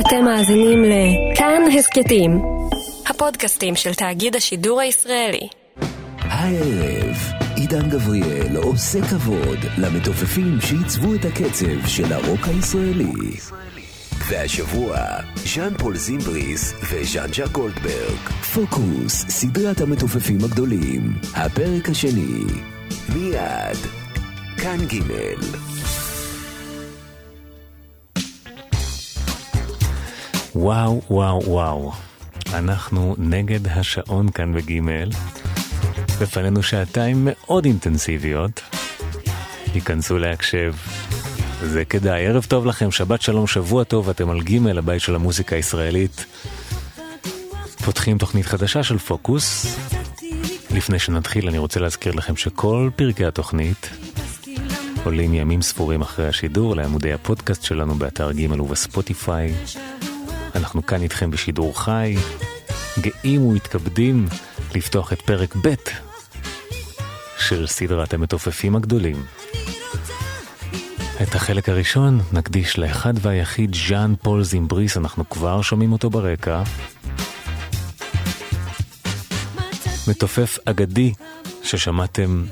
אתם מאזינים לכאן הסכתים, הפודקאסטים של תאגיד השידור הישראלי. הערב, עידן גבריאל עושה כבוד למתופפים שעיצבו את הקצב של הרוק הישראלי. והשבוע, ז'אן פול זימבריס וז'אן ז'אק גולדברג. פוקוס, סדרת המתופפים הגדולים. הפרק השני. מיד. כאן ג' וואו, וואו, וואו. אנחנו נגד השעון כאן בגימל. בפנינו שעתיים מאוד אינטנסיביות. היכנסו להקשב. זה כדאי. ערב טוב לכם, שבת שלום, שבוע טוב, אתם על גימל, הבית של המוזיקה הישראלית. פותחים תוכנית חדשה של פוקוס. לפני שנתחיל, אני רוצה להזכיר לכם שכל פרקי התוכנית עולים ימים ספורים אחרי השידור לעמודי הפודקאסט שלנו באתר גימל ובספוטיפיי. אנחנו כאן איתכם בשידור חי, גאים ומתכבדים לפתוח את פרק ב' של סדרת המתופפים הגדולים. את החלק הראשון נקדיש לאחד והיחיד ז'אן פול זימבריס, אנחנו כבר שומעים אותו ברקע. מתופף אגדי ששמעתם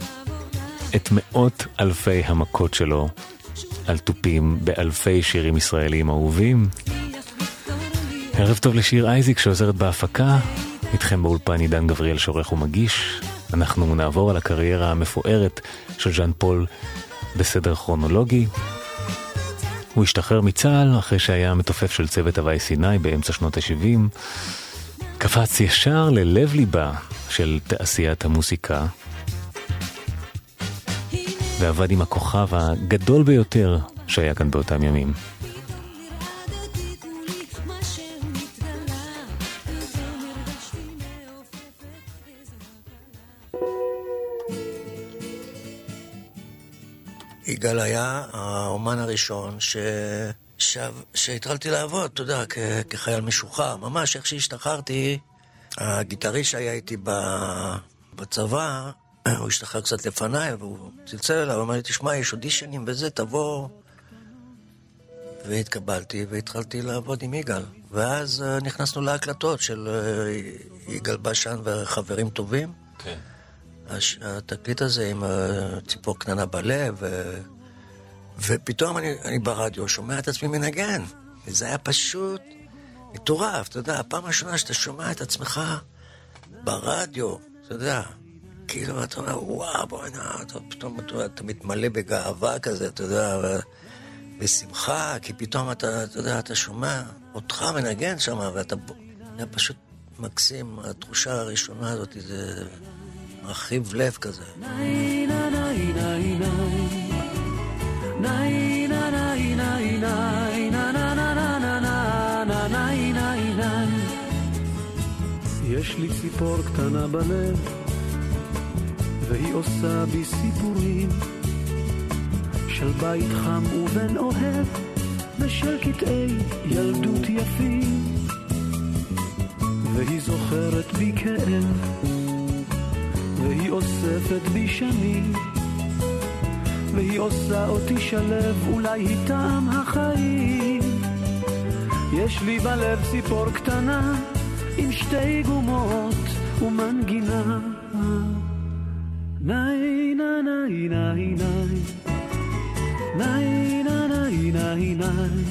את מאות אלפי המכות שלו על תופים באלפי שירים ישראלים אהובים. ערב טוב לשיר אייזיק שעוזרת בהפקה, איתכם באולפן עידן גבריאל שעורך ומגיש. אנחנו נעבור על הקריירה המפוארת של ז'אן פול בסדר כרונולוגי. הוא השתחרר מצה"ל אחרי שהיה מתופף של צוות הוואי סיני באמצע שנות ה-70. קפץ ישר ללב ליבה של תעשיית המוסיקה, ועבד עם הכוכב הגדול ביותר שהיה כאן באותם ימים. יגאל היה האומן הראשון ש... ש... שהתחלתי לעבוד, אתה יודע, כ... כחייל משוחרר. ממש איך שהשתחררתי, הגיטריסט שהיה איתי ב... בצבא, הוא השתחרר קצת לפניי, והוא צלצל אליו, אמר לי, תשמע, יש אודישנים וזה, תבוא. והתקבלתי, והתחלתי לעבוד עם יגאל. ואז uh, נכנסנו להקלטות של uh, יגאל בשן וחברים טובים. כן. התקליט הזה עם uh, ציפור קטנה בלב, ו... ופתאום אני, אני ברדיו שומע את עצמי מנגן. וזה היה פשוט מטורף, אתה יודע, הפעם הראשונה שאתה שומע את עצמך ברדיו, אתה יודע, כאילו, אתה אומר, וואו, בוא'נה, פתאום אתה, אתה מתמלא בגאווה כזה, אתה יודע, בשמחה, כי פתאום אתה, אתה יודע, אתה שומע אותך מנגן שם, ואתה... זה פשוט מקסים, התחושה הראשונה הזאת, זה מרחיב לב כזה. יש לי ציפור קטנה בלב והיא עושה בי סיפורים של בית חם ובן אוהב ושל קטעי ילדות יפים והיא זוכרת בי כאב והיא אוספת בי שנים והיא עושה אותי שלב אולי היא טעם החיים יש לי בלב ציפור קטנה עם שתי גומות ומנגינה Nein, nein, nein, nein, nein. Nein, nein, nein, nein, nein.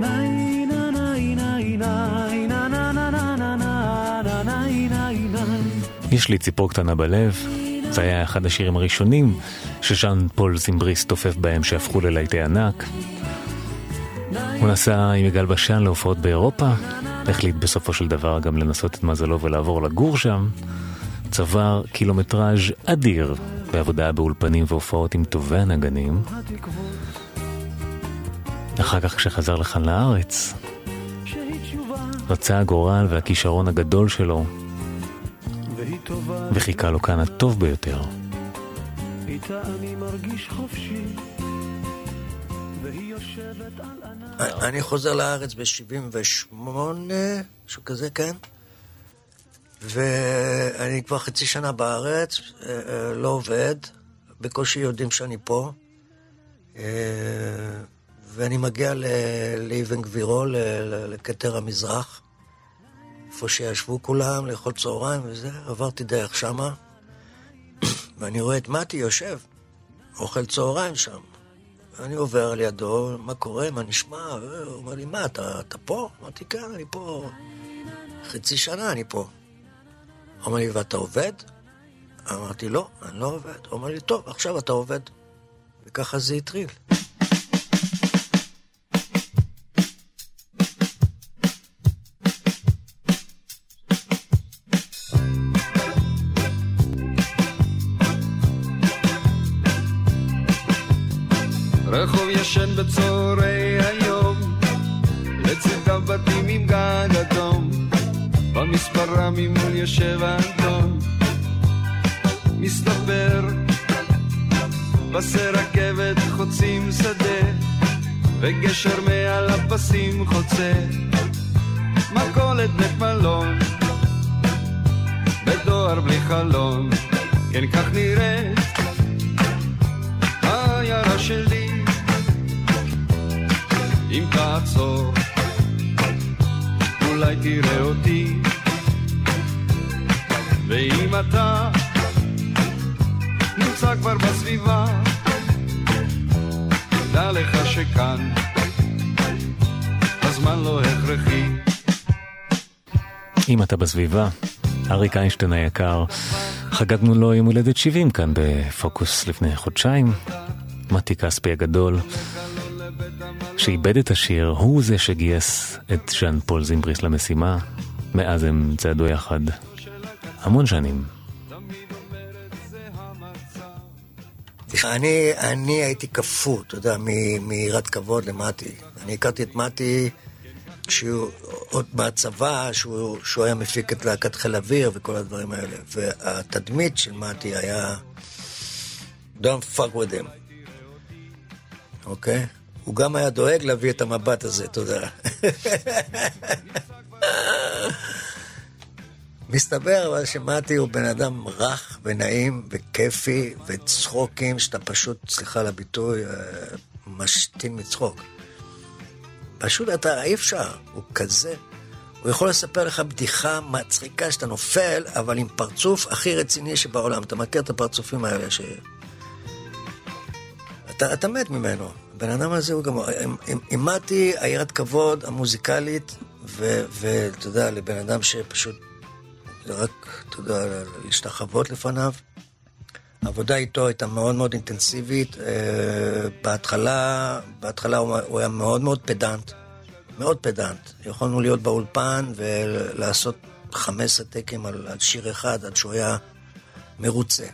Nein, nein, nein, יש לי ציפור קטנה בלב, זה היה אחד השירים הראשונים שז'אן פול זימבריס תופף בהם שהפכו ללהיטי ענק. הוא נסע עם יגאל בשן להופעות באירופה, החליט בסופו של דבר גם לנסות את מזלו ולעבור לגור שם. צבר קילומטראז' אדיר בעבודה באולפנים והופעות עם טובי הנגנים. אחר כך כשחזר לכאן לארץ, רצה הגורל והכישרון הגדול שלו, וחיכה לו כאן הטוב ביותר. אני חוזר לארץ ב-78, משהו כזה, כן? ואני כבר חצי שנה בארץ, אה, אה, לא עובד, בקושי יודעים שאני פה. אה, ואני מגיע לאבן גבירו, לכתר המזרח, איפה שישבו כולם לאכול צהריים וזה, עברתי דרך שמה, ואני רואה את מתי יושב, אוכל צהריים שם. אני עובר על ידו, מה קורה, מה נשמע? הוא אומר לי, מה, אתה, אתה פה? אמרתי, כן, אני פה. חצי שנה אני פה. אומר לי, ואתה עובד? אמרתי, לא, אני לא עובד. הוא אומר לי, טוב, עכשיו אתה עובד. וככה זה התחיל. רחוב ישן בצהרי היום, לצדם בתים עם גג אדום, במספרה ממול יושב אדום, מסתבר, פסי רכבת חוצים שדה, וגשר מעל הפסים חוצה, מכולת בית מלון, בדואר בלי חלון, כן כך נראית העיירה שלי. אם תעצור, אולי תראה אותי. ואם אתה נמצא כבר בסביבה, דע לך שכאן הזמן לא הכרחי. אם אתה בסביבה, אריק איינשטיין היקר, חגגנו לו יום הולדת 70 כאן בפוקוס לפני חודשיים. מתי כספי הגדול, שאיבד את השיר, הוא זה שגייס את ז'אן פול זימבריס למשימה. מאז הם צעדו יחד המון שנים. אני, אני הייתי קפוא, אתה יודע, מיראת כבוד למטי. אני הכרתי את מטי שהוא עוד מהצבא, שהוא, שהוא היה מפיק את להקת חיל אוויר וכל הדברים האלה. והתדמית של מטי היה Don't fuck with him, אוקיי? Okay? הוא גם היה דואג להביא את המבט הזה, תודה. מסתבר אבל שמתי הוא בן אדם רך ונעים וכיפי וצחוקים שאתה פשוט, סליחה על הביטוי, אה, משתין מצחוק. פשוט אתה, אי אפשר, הוא כזה. הוא יכול לספר לך בדיחה מצחיקה שאתה נופל, אבל עם פרצוף הכי רציני שבעולם. אתה מכיר את הפרצופים האלה ש... אתה, אתה מת ממנו. הבן אדם הזה הוא גם... אימדתי היראת כבוד המוזיקלית, ואתה יודע, לבן אדם שפשוט רק, אתה יודע, להשתחוות לפניו. העבודה איתו הייתה מאוד מאוד אינטנסיבית. אה, בהתחלה, בהתחלה הוא היה מאוד מאוד פדנט, מאוד פדנט. יכולנו להיות באולפן ולעשות 15 טקים על, על שיר אחד עד שהוא היה מרוצה.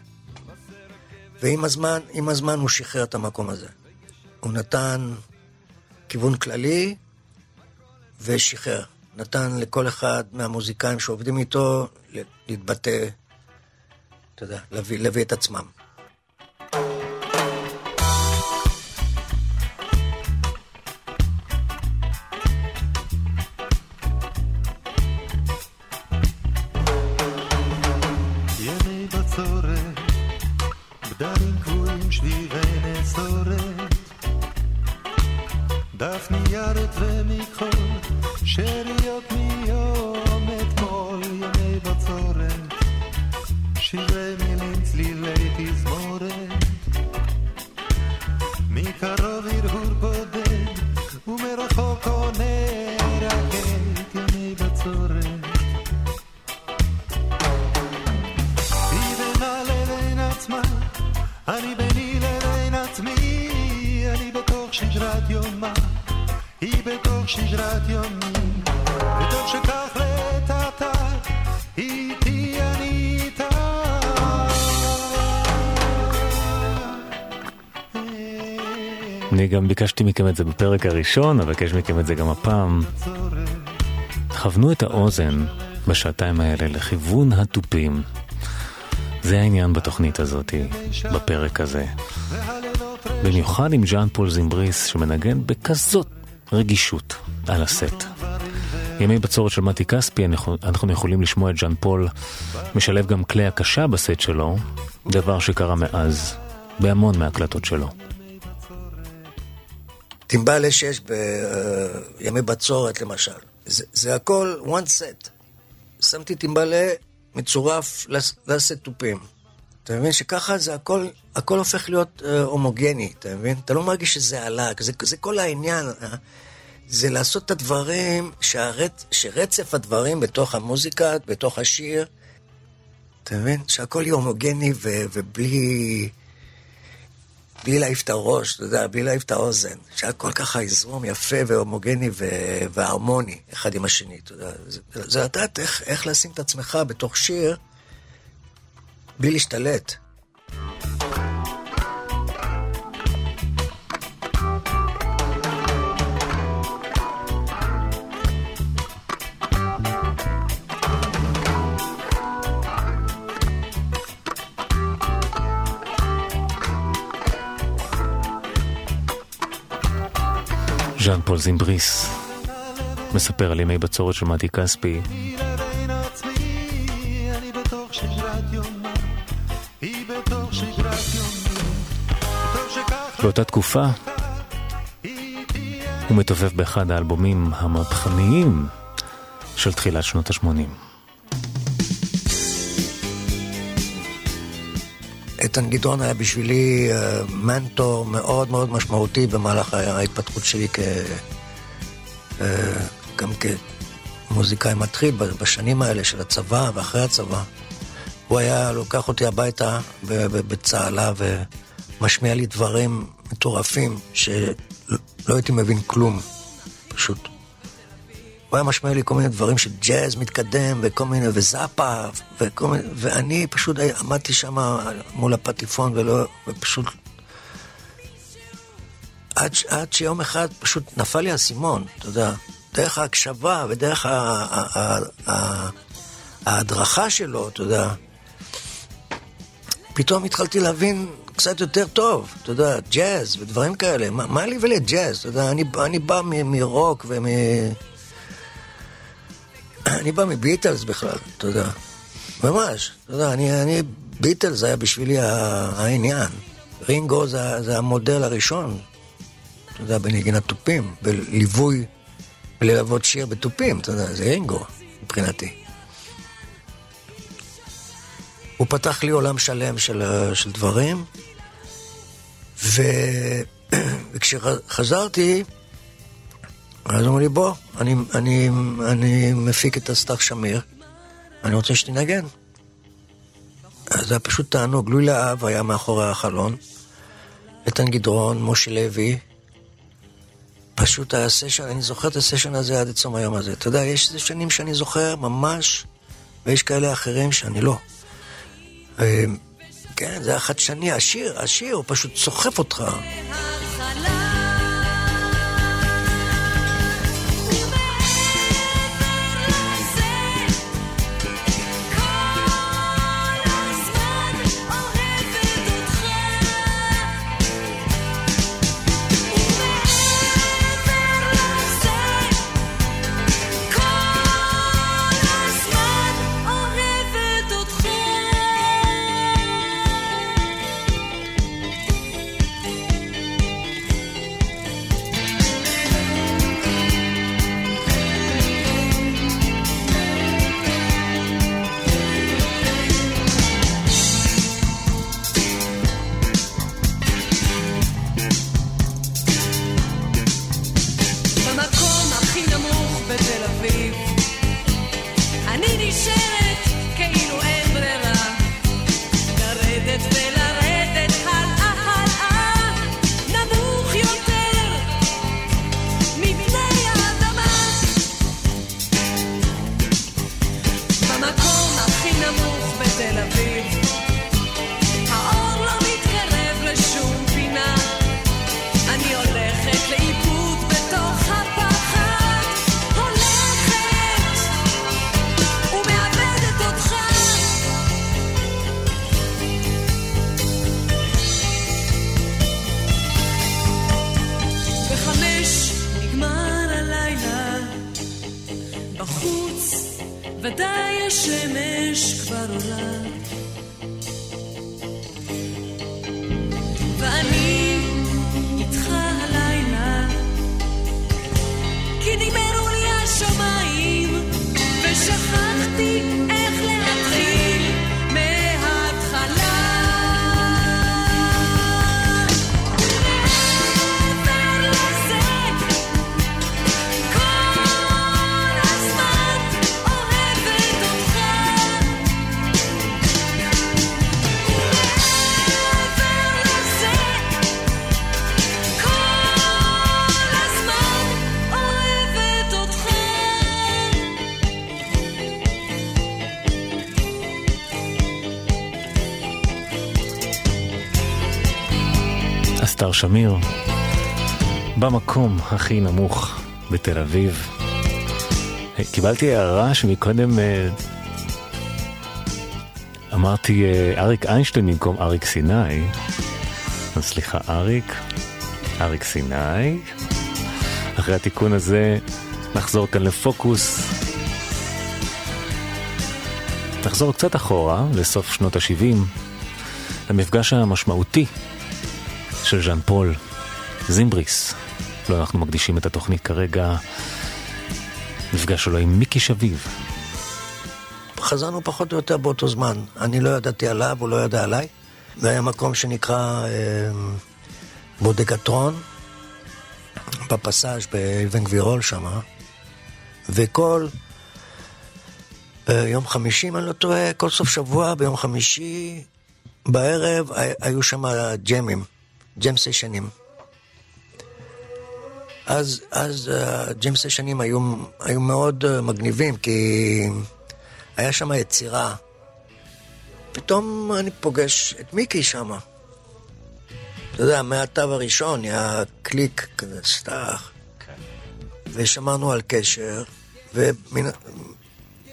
ועם הזמן, עם הזמן הוא שחרר את המקום הזה. הוא נתן כיוון כללי ושחרר. נתן לכל אחד מהמוזיקאים שעובדים איתו להתבטא, אתה יודע, להביא, להביא את עצמם. את זה בפרק הראשון, אבקש מכם את זה גם הפעם. כוונו את האוזן בשעתיים האלה לכיוון התופים. זה העניין בתוכנית הזאת, בפרק הזה. במיוחד עם ז'אן פול זימבריס שמנגן בכזאת רגישות על הסט. ימי בצורת של מתי כספי, אנחנו יכולים לשמוע את ז'אן פול משלב גם כלי הקשה בסט שלו, דבר שקרה מאז בהמון מהקלטות שלו. הטימבלה שיש בימי בצורת למשל. זה, זה הכל one set. שמתי טימבלה מצורף לסט תופים. אתה מבין שככה זה הכל, הכל הופך להיות אה, הומוגני, אתה מבין? אתה לא מרגיש שזה עלה, זה, זה כל העניין. אה? זה לעשות את הדברים, שהרצ, שרצף הדברים בתוך המוזיקה, בתוך השיר, אתה מבין? שהכל יהיה הומוגני ובלי... בלי להעיף את הראש, אתה יודע, בלי להעיף את האוזן. שהכל ככה יזרום יפה והומוגני. והרמוני אחד עם השני, אתה יודע. זה, זה לדעת איך, איך לשים את עצמך בתוך שיר בלי להשתלט. ז'אן פול זימבריס מספר על ימי בצורת של מתי כספי. באותה תקופה הוא מתופף באחד האלבומים המהפכניים של תחילת שנות ה-80. איתן גדעון היה בשבילי uh, מנטור מאוד מאוד משמעותי במהלך ההתפתחות שלי כ... Uh, גם כמוזיקאי מתחיל בשנים האלה של הצבא ואחרי הצבא. הוא היה לוקח אותי הביתה בצהלה ומשמיע לי דברים מטורפים שלא הייתי מבין כלום, פשוט. הוא היה משמע לי כל מיני דברים של ג'אז מתקדם, וכל מיני, וזאפה, וכל מיני, ואני פשוט עמדתי שם מול הפטיפון, ולא, ופשוט... עד, עד שיום אחד פשוט נפל לי האסימון, אתה יודע, דרך ההקשבה ודרך ההדרכה שלו, אתה יודע. פתאום התחלתי להבין קצת יותר טוב, אתה יודע, ג'אז ודברים כאלה. מה, מה לי ולג'אז? אתה יודע, אני, אני בא מרוק ומ... אני בא מביטלס בכלל, אתה יודע. ממש, אתה יודע, אני, אני ביטלס היה בשבילי העניין. רינגו זה, זה המודל הראשון, אתה יודע, בנגינת תופים, בליווי, בללוות שיר בתופים, אתה יודע, זה רינגו מבחינתי. הוא פתח לי עולם שלם של, של דברים, ו... וכשחזרתי, אז אמרו לי, בוא, אני, אני, אני מפיק את הסטאר שמיר, אני רוצה שתנגן. אז זה היה פשוט תענוג, לואי להב היה מאחורי החלון, איתן גדרון, משה לוי, פשוט היה סשן, אני זוכר את הסשן הזה עד עצום היום הזה. אתה יודע, יש שנים שאני זוכר ממש, ויש כאלה אחרים שאני לא. אה, כן, זה היה חדשני, השיר, השיר, הוא פשוט סוחף אותך. שמיר, במקום הכי נמוך בתל אביב. קיבלתי הערה שמקודם אה, אמרתי אה, אריק איינשטיין במקום אריק סיני. אז סליחה, אריק, אריק סיני. אחרי התיקון הזה נחזור כאן לפוקוס. נחזור קצת אחורה, לסוף שנות ה-70, למפגש המשמעותי של ז'אן פול, זימבריס. לא אנחנו מקדישים את התוכנית כרגע, מפגש שלו עם מיקי שביב. חזרנו פחות או יותר באותו זמן. אני לא ידעתי עליו, הוא לא ידע עליי. זה היה מקום שנקרא אה, בודקטרון, בפסאז' באבן גבירול שם, וכל אה, יום חמישי, אם אני לא טועה, כל סוף שבוע, ביום חמישי בערב, הי- היו שם ג'מים, ג'ם סשנים. אז, אז הג'ם סשנים היו, היו מאוד אה, מגניבים, כי היה שם יצירה. פתאום אני פוגש את מיקי שם. אתה יודע, מהתו הראשון היה קליק כזה, סטאח. ושמרנו על קשר, ומן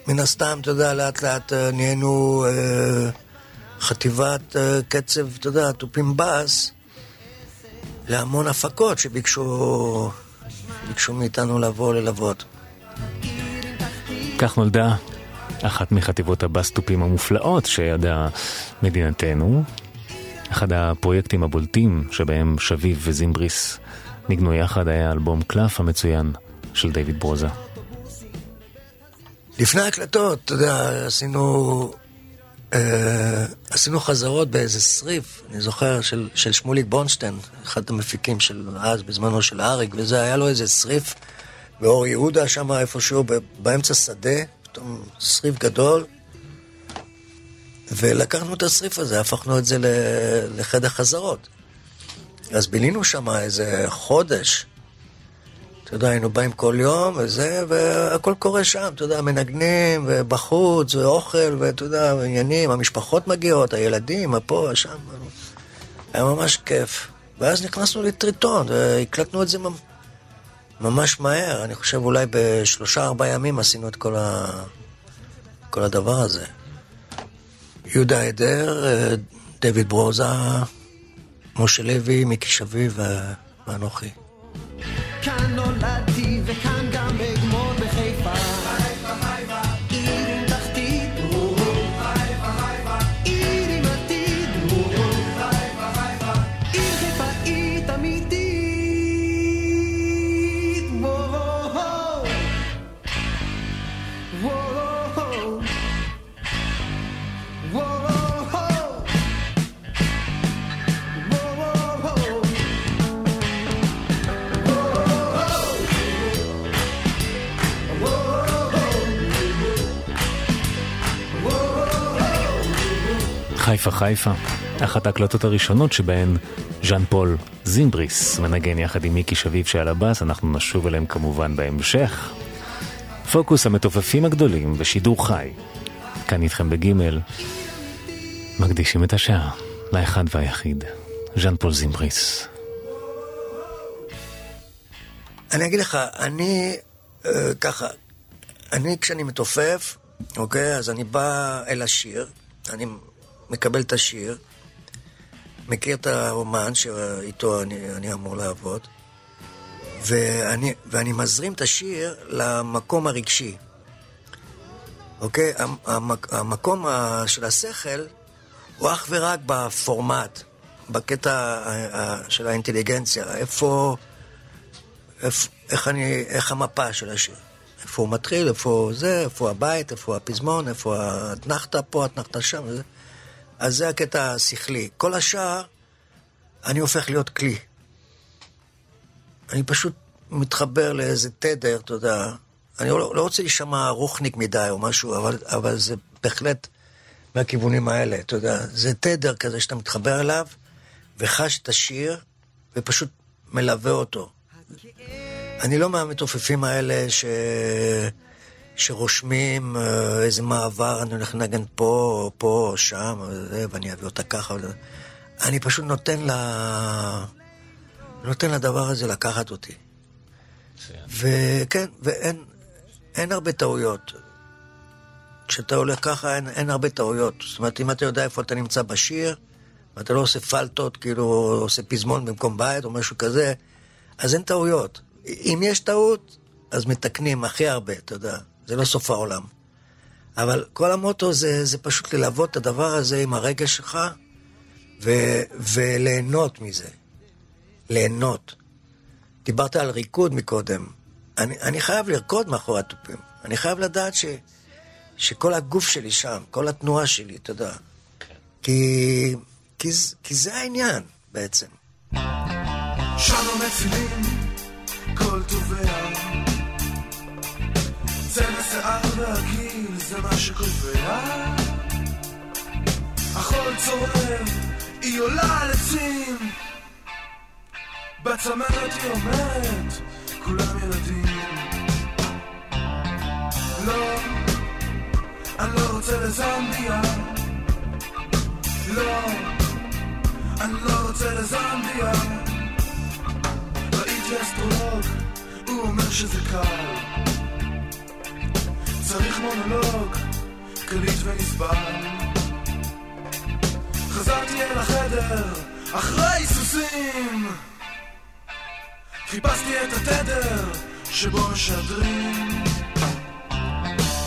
מן הסתם, אתה יודע, לאט לאט אה, נהיינו אה, חטיבת אה, קצב, אתה יודע, תופים בס, להמון הפקות שביקשו ביקשו מאיתנו לבוא ללוות. כך נולדה אחת מחטיבות הבסטופים המופלאות שידעה מדינתנו. אחד הפרויקטים הבולטים שבהם שביב וזימבריס ניגנו יחד היה אלבום קלף המצוין של דיוויד ברוזה. לפני ההקלטות, אתה יודע, עשינו, עשינו חזרות באיזה סריף, אני זוכר, של, של שמוליק בונשטיין, אחד המפיקים של אז, בזמנו של אריק, וזה, היה לו איזה סריף באור יהודה, שם איפשהו, באמצע שדה, פתאום סריף גדול, ולקחנו את הסריף הזה, הפכנו את זה לחדר חזרות. אז בילינו שם איזה חודש. אתה יודע, היינו באים כל יום וזה, והכל קורה שם, אתה יודע, מנגנים, ובחוץ, ואוכל, ואתה יודע, עניינים, המשפחות מגיעות, הילדים, הפה, שם. היה ממש כיף. ואז נכנסנו לטריטון, והקלטנו את זה ממ- ממש מהר. אני חושב אולי בשלושה, ארבעה ימים עשינו את כל, ה... כל הדבר הזה. יהודה עדר, אה, דויד ברוזה, משה לוי, מיקי שביב ו- ואנוכי. כאן נולדתי וכאן חיפה חיפה, אחת ההקלטות הראשונות שבהן ז'אן פול זימבריס מנגן יחד עם מיקי שביב שעל הבאס, אנחנו נשוב אליהם כמובן בהמשך. פוקוס המתופפים הגדולים בשידור חי, כאן איתכם בגימל, מקדישים את השעה לאחד והיחיד, ז'אן פול זימבריס. אני אגיד לך, אני אה, ככה, אני כשאני מתופף, אוקיי, אז אני בא אל השיר, אני מקבל את השיר, מכיר את האומן שאיתו אני, אני אמור לעבוד, ואני, ואני מזרים את השיר למקום הרגשי. אוקיי? המ- המק, המקום של השכל הוא אך ורק בפורמט, בקטע של האינטליגנציה. איפה... איפה, איך, אני, איך המפה של השיר. איפה הוא מתחיל, איפה זה, איפה הבית, איפה הפזמון, איפה האתנחתא פה, האתנחתא שם. וזה. אז זה הקטע השכלי. כל השאר, אני הופך להיות כלי. אני פשוט מתחבר לאיזה תדר, אתה יודע. אני לא, לא רוצה להישמע רוחניק מדי או משהו, אבל, אבל זה בהחלט מהכיוונים האלה, אתה יודע. זה תדר כזה שאתה מתחבר אליו, וחש את השיר, ופשוט מלווה אותו. אני לא מהמתופפים האלה ש... שרושמים אה, איזה מעבר, אני הולך לנגן פה, או פה, או שם, או זה, ואני אביא אותה ככה. וזה. אני פשוט נותן לה... נותן לדבר הזה לקחת אותי. וכן, ואין אין הרבה טעויות. כשאתה הולך ככה, אין, אין הרבה טעויות. זאת אומרת, אם אתה יודע איפה אתה נמצא בשיר, ואתה לא עושה פלטות, כאילו עושה פזמון במקום בית או משהו כזה, אז אין טעויות. אם יש טעות, אז מתקנים הכי הרבה, אתה יודע. זה לא סוף העולם. אבל כל המוטו זה, זה פשוט ללוות את הדבר הזה עם הרגש שלך ו, וליהנות מזה. ליהנות. דיברת על ריקוד מקודם. אני, אני חייב לרקוד מאחורי התופים. אני חייב לדעת ש, שכל הגוף שלי שם, כל התנועה שלי, אתה יודע. כי, כי, כי זה העניין בעצם. שם המצילים, כל תובע. והגיל זה מה שקובע. החול צורם, היא עולה על עצים. בצמרת היא אומרת, כולם ילדים. לא, אני לא רוצה לזמביה. לא, אני לא רוצה לזמביה. ראיתי אסטרולוג, הוא אומר שזה קל. צריך מונולוג, קליט ונסבל. חזרתי אל החדר, אחרי סוסים. חיפשתי את התדר שבו משדרים.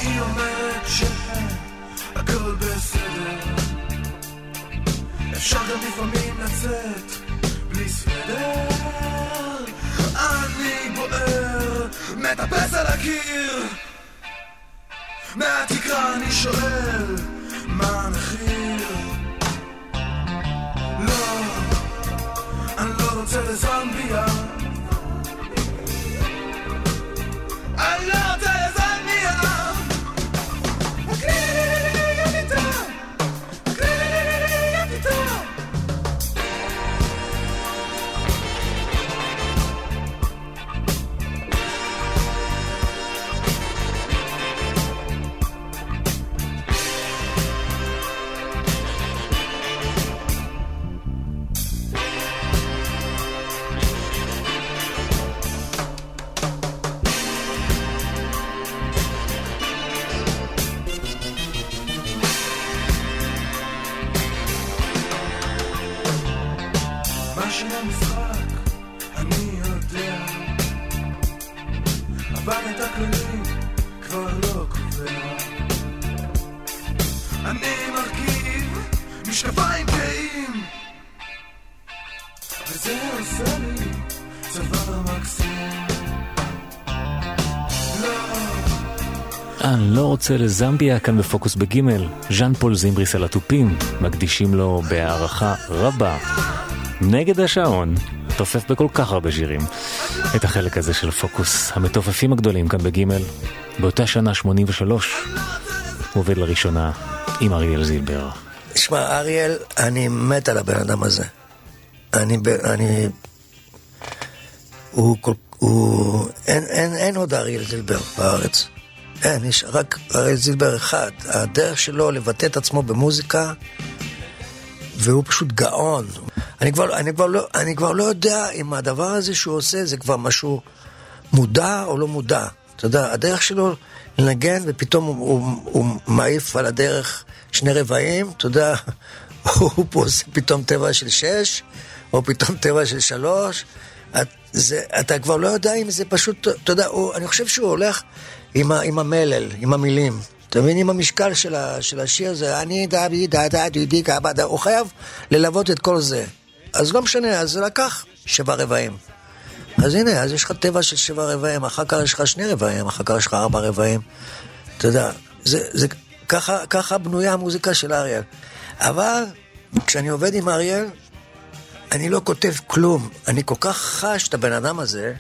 היא אומרת שהכל בסדר. אפשר גם לפעמים לצאת בלי סוודר. אני בוער, מטפס על הקיר. מהתקרה אני שואל, מה המחיר? לא, אני לא רוצה לזמביה. רוצה לזמביה כאן בפוקוס בגימל. ז'אן פול זימבריס על התופים, מקדישים לו בהערכה רבה. נגד השעון, תופף בכל כך הרבה שירים. את החלק הזה של פוקוס, המתופפים הגדולים כאן בגימל. באותה שנה, 83, הוא עובד לראשונה עם אריאל זילבר. שמע, אריאל, אני מת על הבן אדם הזה. אני, אני, הוא כל, הוא, אין, אין, אין עוד אריאל זילבר בארץ. אין, יש רק אריאל זילבר אחד. הדרך שלו לבטא את עצמו במוזיקה, והוא פשוט גאון. אני כבר, אני, כבר לא, אני כבר לא יודע אם הדבר הזה שהוא עושה זה כבר משהו מודע או לא מודע. אתה יודע, הדרך שלו לנגן ופתאום הוא, הוא, הוא מעיף על הדרך שני רבעים, אתה יודע, הוא פה עושה פתאום טבע של שש, או פתאום טבע של שלוש. את, זה, אתה כבר לא יודע אם זה פשוט, אתה יודע, הוא, אני חושב שהוא הולך עם, עם המלל, עם המילים. אתה מבין, עם המשקל של, ה, של השיר זה אני דבי דה דה דידי קאבה דה, הוא חייב ללוות את כל זה. אז לא משנה, אז זה לקח שבע רבעים. אז הנה, אז יש לך טבע של שבע רבעים, אחר כך יש לך שני רבעים, אחר כך יש לך ארבע רבעים. אתה יודע, זה, זה, ככה, ככה בנויה המוזיקה של אריאל. אבל כשאני עובד עם אריאל, אני לא כותב כלום. אני כל כך חש את הבן אדם הזה,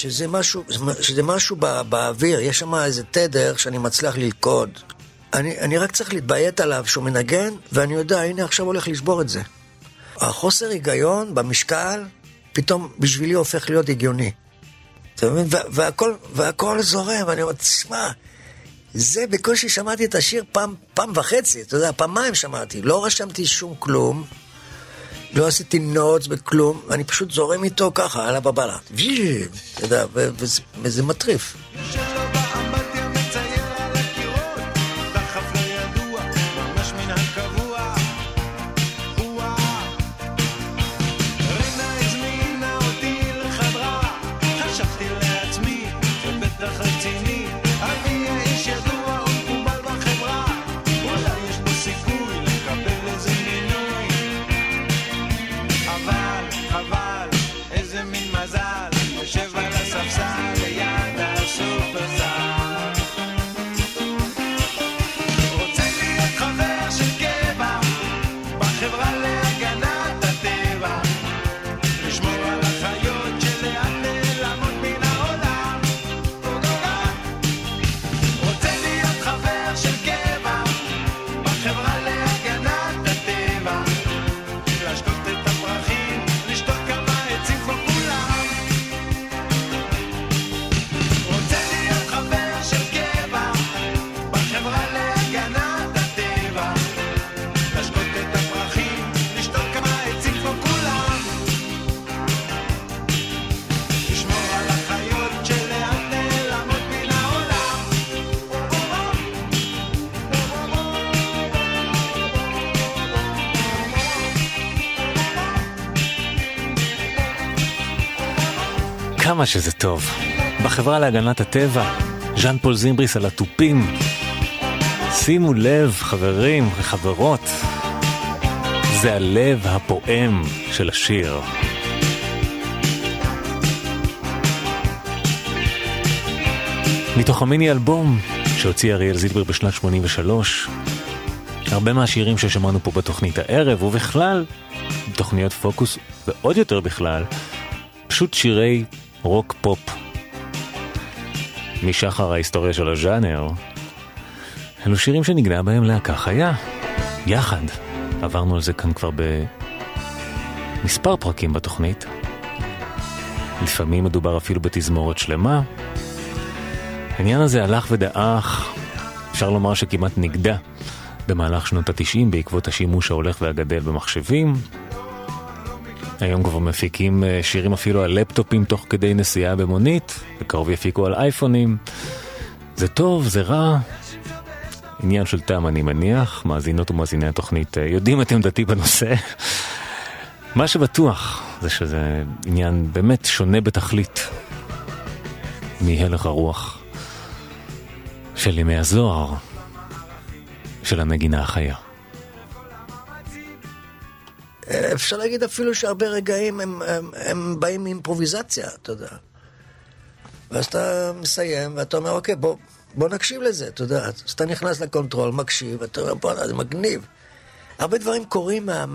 שזה משהו, שזה משהו בא, באוויר, יש שם איזה תדר שאני מצליח ללכוד. אני, אני רק צריך להתביית עליו שהוא מנגן, ואני יודע, הנה עכשיו הולך לשבור את זה. החוסר היגיון במשקל, פתאום בשבילי הופך להיות הגיוני. אתה מבין? וה- והכל, והכל זורם, ואני אומר, תשמע, זה בקושי שמעתי את השיר פעם, פעם וחצי, אתה יודע, פעמיים שמעתי, לא רשמתי שום כלום, לא עשיתי נוטס בכלום, אני פשוט זורם איתו ככה, על הבבלה. וזה מטריף. בחברה להגנת הטבע, ז'אן פול זימבריס על התופים. שימו לב, חברים וחברות, זה הלב הפועם של השיר. מתוך המיני אלבום שהוציא אריאל זילבר בשנת 83, הרבה מהשירים ששמענו פה בתוכנית הערב, ובכלל, בתוכניות פוקוס, ועוד יותר בכלל, פשוט שירי רוק פופ. משחר ההיסטוריה של הז'אנר, אלו שירים שנגנה בהם להקה חיה. יחד. עברנו על זה כאן כבר במספר פרקים בתוכנית. לפעמים מדובר אפילו בתזמורת שלמה. העניין הזה הלך ודעך, אפשר לומר שכמעט נגדע במהלך שנות התשעים בעקבות השימוש ההולך והגדל במחשבים. היום כבר מפיקים אה, שירים אפילו על לפטופים תוך כדי נסיעה במונית, בקרוב יפיקו על אייפונים. זה טוב, זה רע, עניין של טעם אני מניח, מאזינות ומאזיני התוכנית אה, יודעים את עמדתי בנושא. מה שבטוח זה שזה עניין באמת שונה בתכלית מהלך הרוח של ימי הזוהר של הנגינה החיה. אפשר להגיד אפילו שהרבה רגעים הם, הם, הם באים מאימפרוביזציה, אתה יודע. ואז אתה מסיים, ואתה אומר, אוקיי, בוא, בוא נקשיב לזה, אתה יודע. אז אתה נכנס לקונטרול, מקשיב, ואתה אומר, בואנה, זה מגניב. הרבה דברים קורים מה,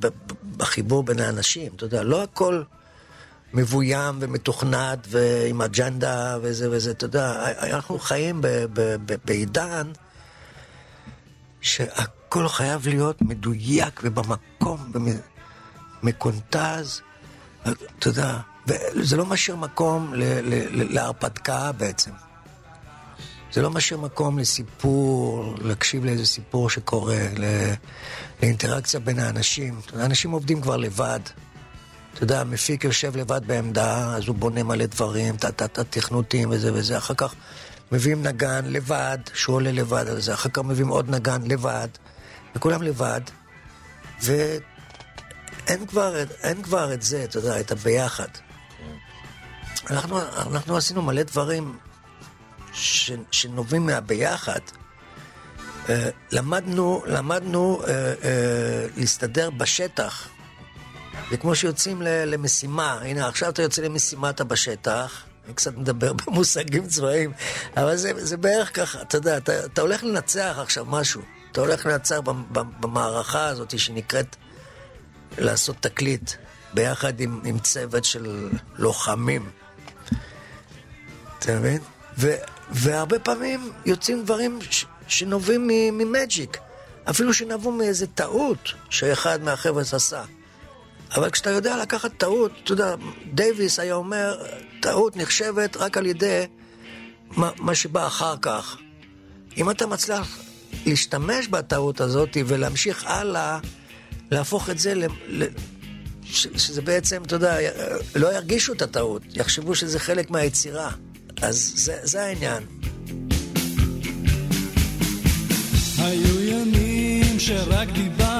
ב- ב- בחיבור בין האנשים, אתה יודע, לא הכל מבוים ומתוכנת ועם אג'נדה וזה וזה, אתה יודע, אנחנו חיים בעידן שהכל חייב להיות מדויק ובמקום, מקונטז, אתה יודע, וזה לא משאיר מקום ל- ל- ל- להרפתקה בעצם. זה לא משאיר מקום לסיפור, להקשיב לאיזה סיפור שקורה, ל- לאינטראקציה בין האנשים. אתה יודע, אנשים עובדים כבר לבד. אתה יודע, המפיק יושב לבד בעמדה, אז הוא בונה מלא דברים, טה-טה-טה, תכנותים וזה וזה. אחר כך מביאים נגן לבד, שהוא עולה לבד על זה. אחר כך מביאים עוד נגן לבד, וכולם לבד. ואין כבר, כבר את זה, אתה יודע, את הביחד. אנחנו, אנחנו עשינו מלא דברים ש, שנובעים מהביחד. אה, למדנו, למדנו אה, אה, להסתדר בשטח זה כמו שיוצאים למשימה. הנה, עכשיו אתה יוצא למשימה, אתה בשטח. אני קצת מדבר במושגים צבאיים, אבל זה, זה בערך ככה, אתה יודע, אתה, אתה הולך לנצח עכשיו משהו. אתה הולך לנצח במ- במ- במערכה הזאת שנקראת לעשות תקליט, ביחד עם, עם צוות של לוחמים. אתה מבין? ו, והרבה פעמים יוצאים דברים ש, שנובעים ממג'יק. אפילו שנבעו מאיזה טעות שאחד מהחבר'ה עשה. אבל כשאתה יודע לקחת טעות, אתה יודע, דייוויס היה אומר, טעות נחשבת רק על ידי מה, מה שבא אחר כך. אם אתה מצליח להשתמש בטעות הזאת ולהמשיך הלאה, להפוך את זה ל... ל ש, שזה בעצם, אתה יודע, לא ירגישו את הטעות, יחשבו שזה חלק מהיצירה. אז זה, זה העניין. היו ימים שרק דיברתי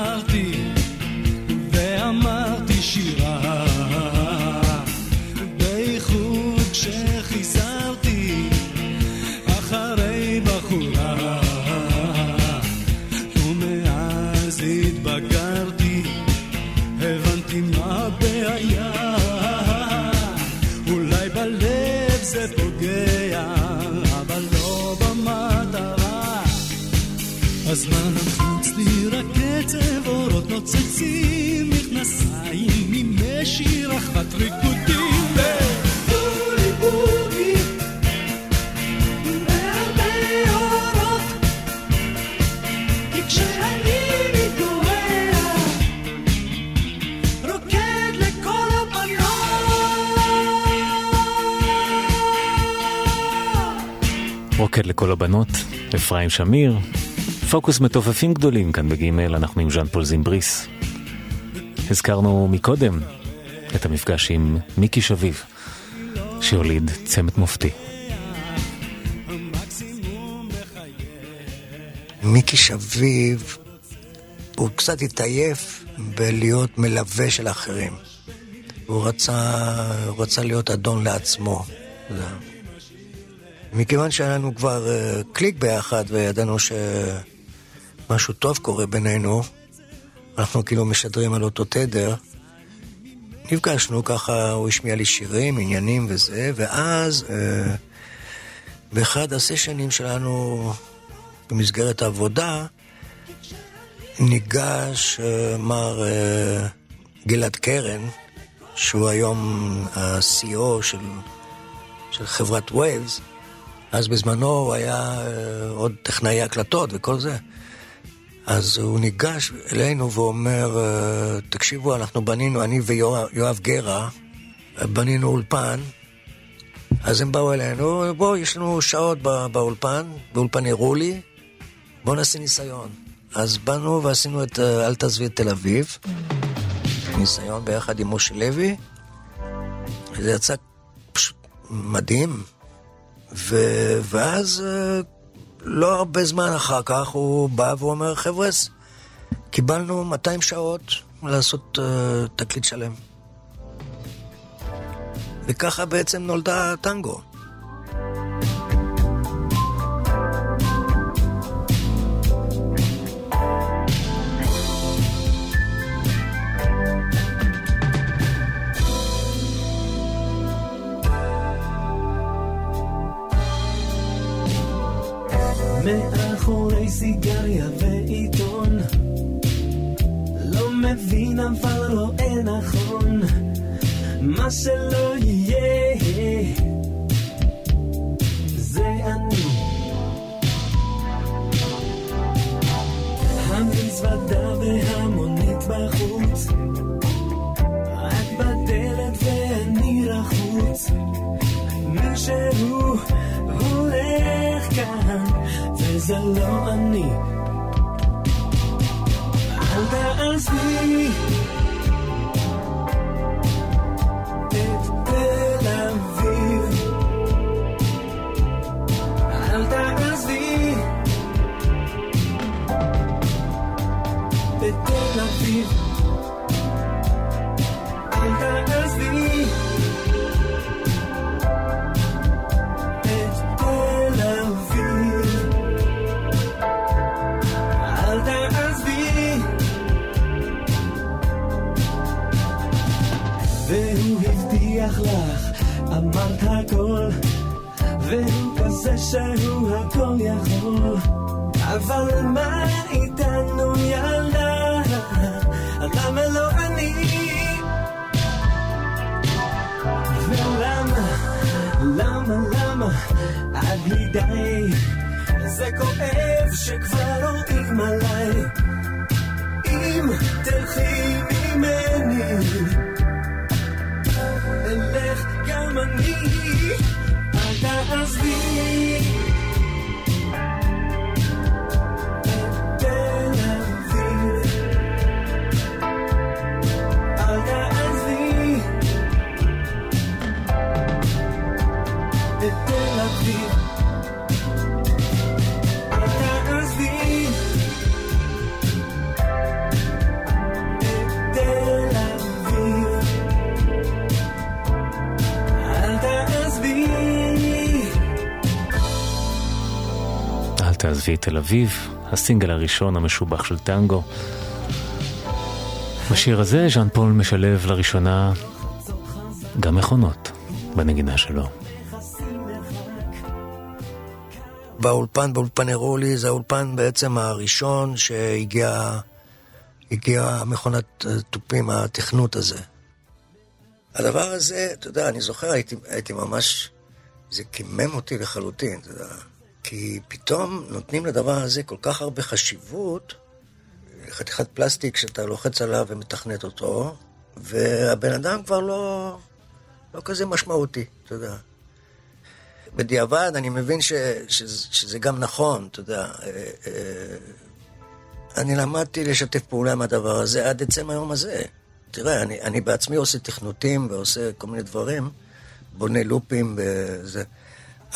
רוקד לכל הבנות, אפרים שמיר. פוקוס מתופפים גדולים כאן בגימל, אנחנו עם ז'אן פול זימבריס. הזכרנו מקודם את המפגש עם מיקי שביב, שהוליד צמד מופתי. מיקי שביב, הוא קצת התעייף בלהיות מלווה של אחרים. הוא רצה, הוא רצה להיות אדון לעצמו. יודע. מכיוון שהיה לנו כבר אה, קליק ביחד וידענו שמשהו טוב קורה בינינו, אנחנו כאילו משדרים על אותו תדר, נפגשנו ככה, הוא השמיע לי שירים, עניינים וזה, ואז אה, באחד הסשנים שלנו במסגרת העבודה, ניגש אה, מר גלעד קרן, שהוא היום ה-CO של, של חברת וייבס, אז בזמנו הוא היה אה, עוד טכנאי הקלטות וכל זה. אז הוא ניגש אלינו ואומר, אה, תקשיבו, אנחנו בנינו, אני ויואב גרה, בנינו אולפן, אז הם באו אלינו, בואו, יש לנו שעות בא, באולפן, באולפן הראו לי, בואו נעשה ניסיון. אז באנו ועשינו את אה, אל תעזבי את תל אביב, ניסיון ביחד עם משה לוי, זה יצא פשוט מדהים, ו... ואז אה, לא הרבה זמן אחר כך הוא בא ואומר, חבר'ה, קיבלנו 200 שעות לעשות uh, תקליט שלם. וככה בעצם נולדה הטנגו. מאחורי סיגריה ועיתון. לא מבין אבל רואה נכון מה שלא יהיה. זה אני. המזוודה והמונית וזה לא אני. אל תעזבי כזה שהוא הכל יכול. אבל מה איתנו ילדה? למה לא אני? ולמה, למה, למה, עד בלי די? זה כואב שכבר רואים עליי. אם תלכי ממני, אלך גם אני, אל תעזבי. את תל אביב, הסינגל הראשון המשובח של טנגו. בשיר הזה ז'אן פול משלב לראשונה גם מכונות בנגינה שלו. באולפן, באולפן הראו זה האולפן בעצם הראשון שהגיע הגיע מכונת אה, תופים, התכנות הזה. הדבר הזה, אתה יודע, אני זוכר, הייתי, הייתי ממש, זה קימם אותי לחלוטין, אתה יודע. כי פתאום נותנים לדבר הזה כל כך הרבה חשיבות, חתיכת פלסטיק שאתה לוחץ עליו ומתכנת אותו, והבן אדם כבר לא, לא כזה משמעותי, אתה יודע. בדיעבד אני מבין ש, שזה, שזה גם נכון, אתה יודע. אה, אה, אני למדתי לשתף פעולה עם הדבר הזה עד עצם היום הזה. תראה, אני, אני בעצמי עושה תכנותים ועושה כל מיני דברים, בונה לופים וזה,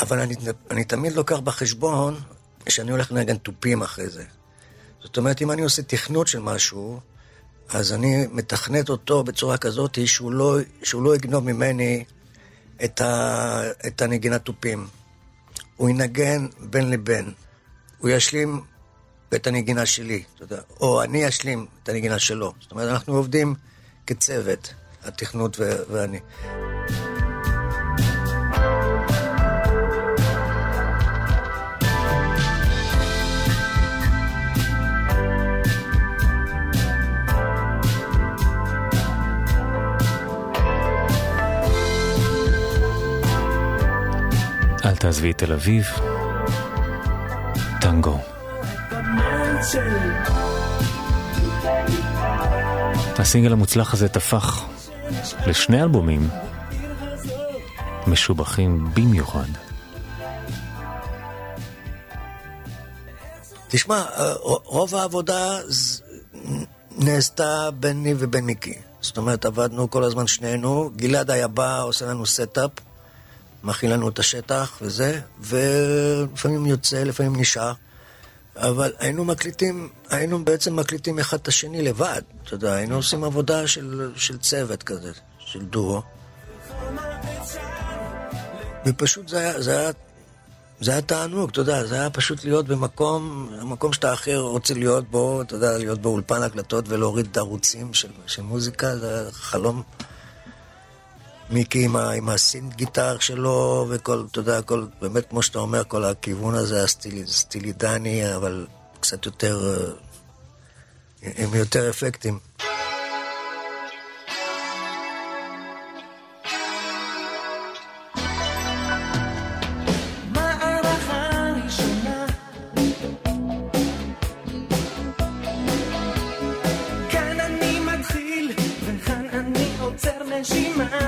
אבל אני, אני תמיד לוקח בחשבון שאני הולך לנגן תופים אחרי זה. זאת אומרת, אם אני עושה תכנות של משהו, אז אני מתכנת אותו בצורה כזאת שהוא לא, שהוא לא יגנוב ממני את, ה, את הנגינת תופים. הוא ינגן בין לבין. הוא ישלים את הנגינה שלי, אתה יודע, או אני אשלים את הנגינה שלו. זאת אומרת, אנחנו עובדים כצוות, התכנות ואני. תעזבי את תל אביב, טנגו. הסינגל המוצלח הזה תפח לשני אלבומים משובחים במיוחד. תשמע, רוב העבודה נעשתה ביני ובין מיקי. זאת אומרת, עבדנו כל הזמן שנינו, גלעד היה בא, עושה לנו setup, מכין לנו את השטח וזה, ולפעמים יוצא, לפעמים נשאר. אבל היינו מקליטים, היינו בעצם מקליטים אחד את השני לבד. אתה יודע, היינו עושים עבודה של, של צוות כזה, של דואו. ופשוט זה היה, זה היה, זה היה תענוג, אתה יודע, זה היה פשוט להיות במקום, המקום שאתה הכי רוצה להיות בו, אתה יודע, להיות באולפן הקלטות ולהוריד את הערוצים של, של מוזיקה, זה חלום. מיקי עם, עם הסינט גיטר שלו, וכל, אתה יודע, כל, באמת, כמו שאתה אומר, כל הכיוון הזה, הסטילי, סטילידני, אבל קצת יותר, אה, עם יותר אפקטים. ראשונה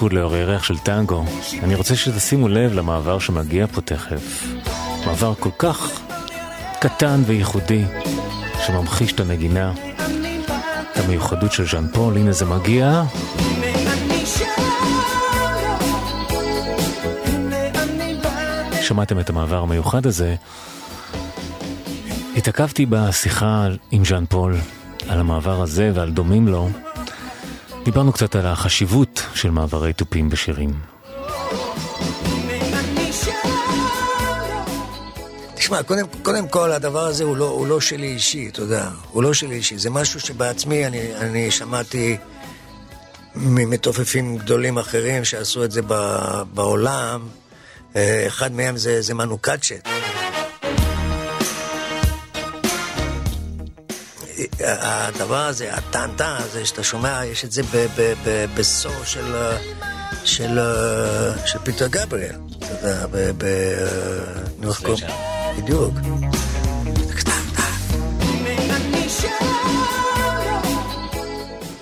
ריקוד לאור ירח של טנגו. אני רוצה שתשימו לב למעבר שמגיע פה תכף. מעבר כל כך קטן וייחודי, שממחיש את הנגינה, את המיוחדות של ז'אן פול. הנה זה מגיע. שמעתם את המעבר המיוחד הזה. התעכבתי בשיחה עם ז'אן פול על המעבר הזה ועל דומים לו. דיברנו קצת על החשיבות של מעברי תופים בשירים. תשמע, קודם, קודם כל, הדבר הזה הוא לא, הוא לא שלי אישי, אתה יודע. הוא לא שלי אישי. זה משהו שבעצמי אני, אני שמעתי ממתופפים גדולים אחרים שעשו את זה ב, בעולם. אה, אחד מהם זה, זה מנו קאצ'ט. הדבר הזה, הטנטה הזה שאתה שומע, יש את זה בסור של, אה, של, אה, של פיטר גבריאל, אתה יודע, ב... ב אה, איך קוראים? בדיוק.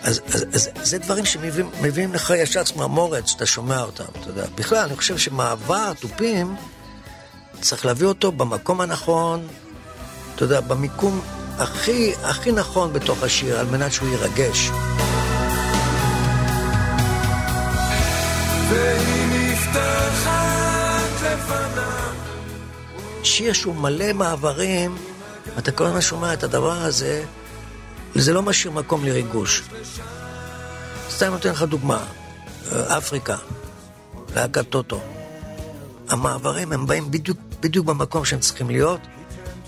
אז, אז, אז זה דברים שמביאים מביאים לך ישר צמרמורת שאתה שומע אותם, אתה יודע. בכלל, אני חושב שמעבר תופים, צריך להביא אותו במקום הנכון, אתה יודע, במיקום הכי, הכי נכון בתוך השיר, על מנת שהוא ירגש. שיר שהוא מלא מעברים, אתה כל הזמן שומע את הדבר הזה, זה לא משאיר מקום לריגוש. סתם נותן לך דוגמה, אפריקה, להקת טוטו. המעברים הם באים בדיוק, בדיוק במקום שהם צריכים להיות,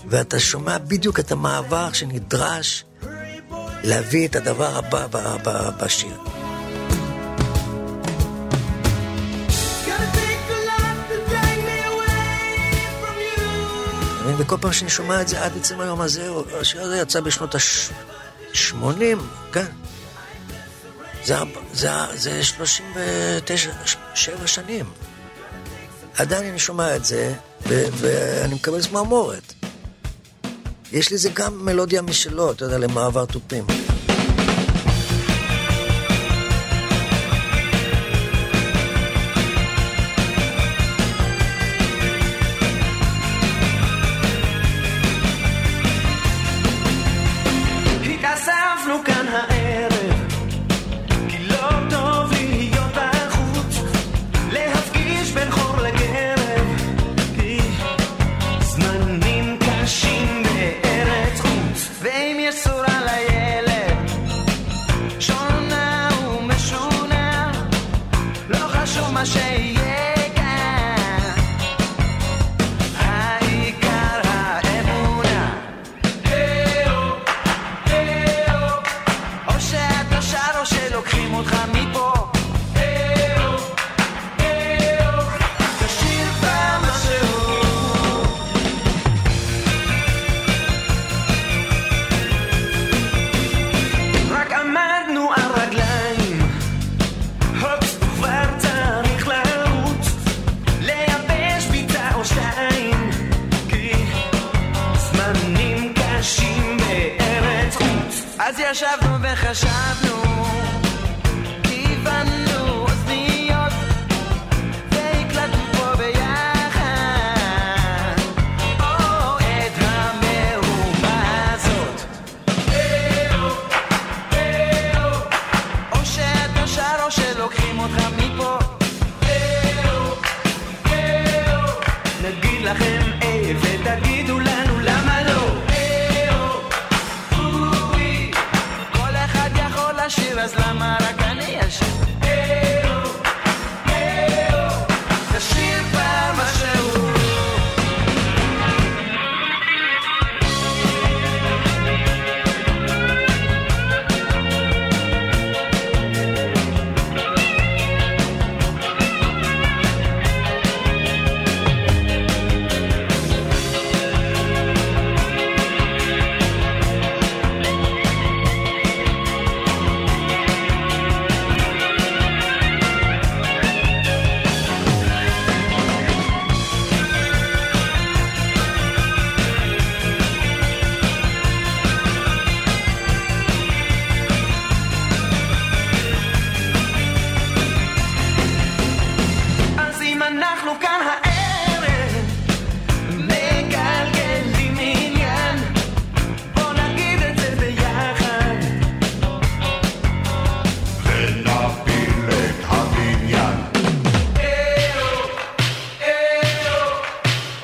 ואתה שומע בדיוק את המעבר שנדרש להביא את הדבר הבא בשיר. וכל פעם שאני שומע את זה עד עצם היום הזה, השיר הזה יצא בשנות ה-80, כן. זה, זה, זה 39, 7 שנים. עדיין אני שומע את זה, ואני מקבל צמרמורת. יש לזה גם מלודיה משלו, אתה יודע, למעבר תופים.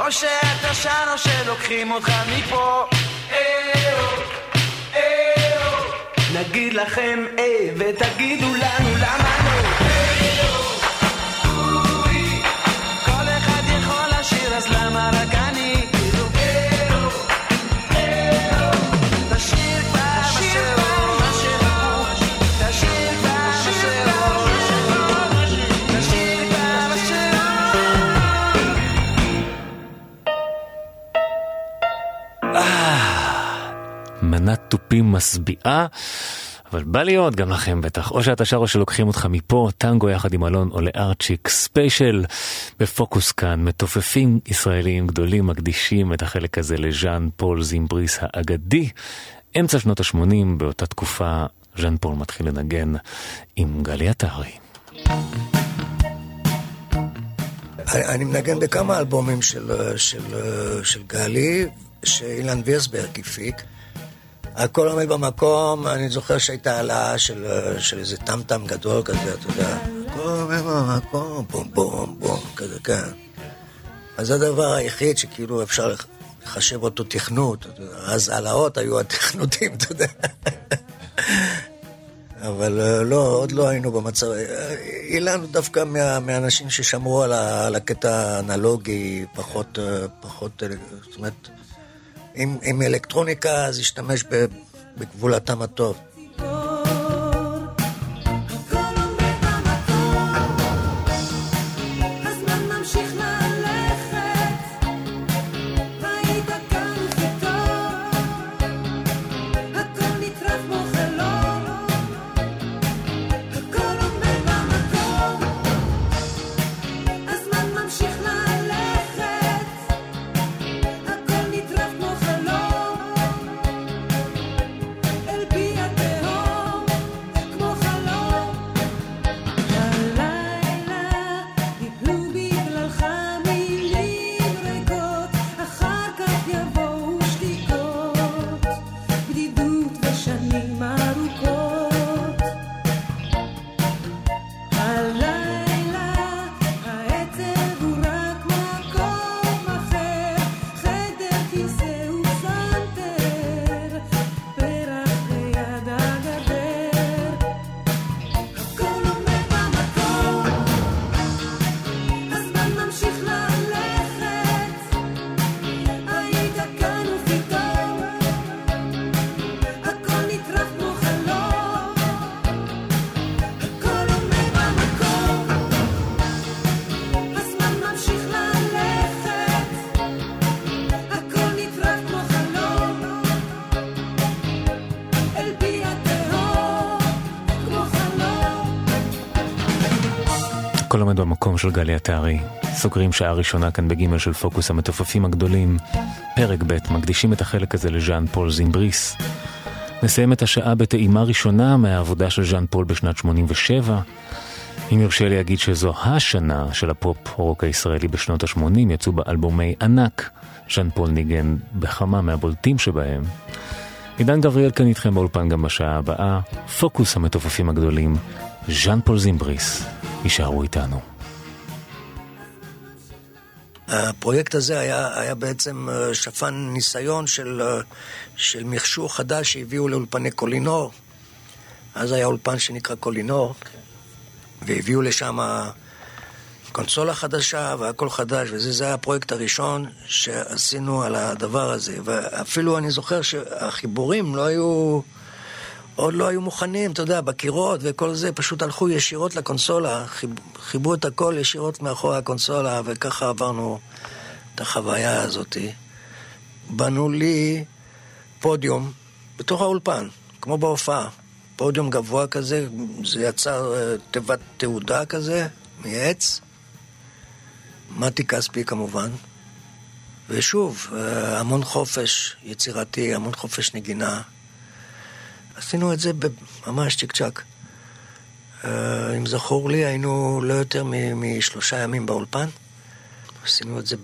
או שאתה שר או שלוקחים אותך מפה. נגיד לכם אה ותגידו לנו למה לא. כל אחד יכול לשיר אז למה רק משביעה, אבל בא להיות גם לכם בטח. או שאתה שר או שלוקחים אותך מפה, טנגו יחד עם אלון אולארצ'יק ספיישל. בפוקוס כאן, מתופפים ישראלים גדולים מקדישים את החלק הזה לז'אן פול זימבריס האגדי. אמצע שנות ה-80, באותה תקופה, ז'אן פול מתחיל לנגן עם גלי עטרי. אני אני מנגן בכמה אלבומים של, של, של גלי, שאילן וירסברג הפיק. הכל עומד במקום, אני זוכר שהייתה העלאה של, של איזה טמטם גדול כזה, אתה יודע. הכל עומד במקום, בום בום בום, כזה, כן. אז זה הדבר היחיד שכאילו אפשר לח- לחשב אותו תכנות. אז העלאות היו התכנותים, אתה יודע. אבל אה, לא, עוד לא היינו במצב... אה, אילן הוא דווקא מה, מהאנשים ששמרו על, ה, על הקטע האנלוגי, פחות, אה, פחות, זאת אומרת, עם, עם אלקטרוניקה אז השתמש בגבולתם הטוב. במקום של גלי עטרי. סוגרים שעה ראשונה כאן בגימל של פוקוס המתופפים הגדולים. פרק ב', מקדישים את החלק הזה לז'אן פול זימבריס. נסיים את השעה בטעימה ראשונה מהעבודה של ז'אן פול בשנת 87. אם יורשה לי להגיד שזו השנה של הפופ רוק הישראלי בשנות ה-80, יצאו בה אלבומי ענק. ז'אן פול ניגן בכמה מהבולטים שבהם. עידן גבריאל כאן איתכם באולפן גם בשעה הבאה. פוקוס המתופפים הגדולים, ז'אן פול זימבריס. יישארו איתנו. הפרויקט הזה היה, היה בעצם אה, שפן ניסיון של, אה, של מכשור חדש שהביאו לאולפני קולינור. אז היה אולפן שנקרא קולינור, והביאו לשם קונסולה חדשה והכל חדש, וזה זה היה הפרויקט הראשון שעשינו על הדבר הזה. ואפילו אני זוכר שהחיבורים לא היו... עוד לא היו מוכנים, אתה יודע, בקירות וכל זה, פשוט הלכו ישירות לקונסולה, חיב, חיברו את הכל ישירות מאחורי הקונסולה, וככה עברנו את החוויה הזאת. בנו לי פודיום בתוך האולפן, כמו בהופעה. פודיום גבוה כזה, זה יצר אה, תיבת תעודה כזה, מעץ. מתי כספי כמובן. ושוב, אה, המון חופש יצירתי, המון חופש נגינה. עשינו את זה ממש צ'יק צ'אק. אה, אם זכור לי, היינו לא יותר משלושה ימים באולפן. עשינו את זה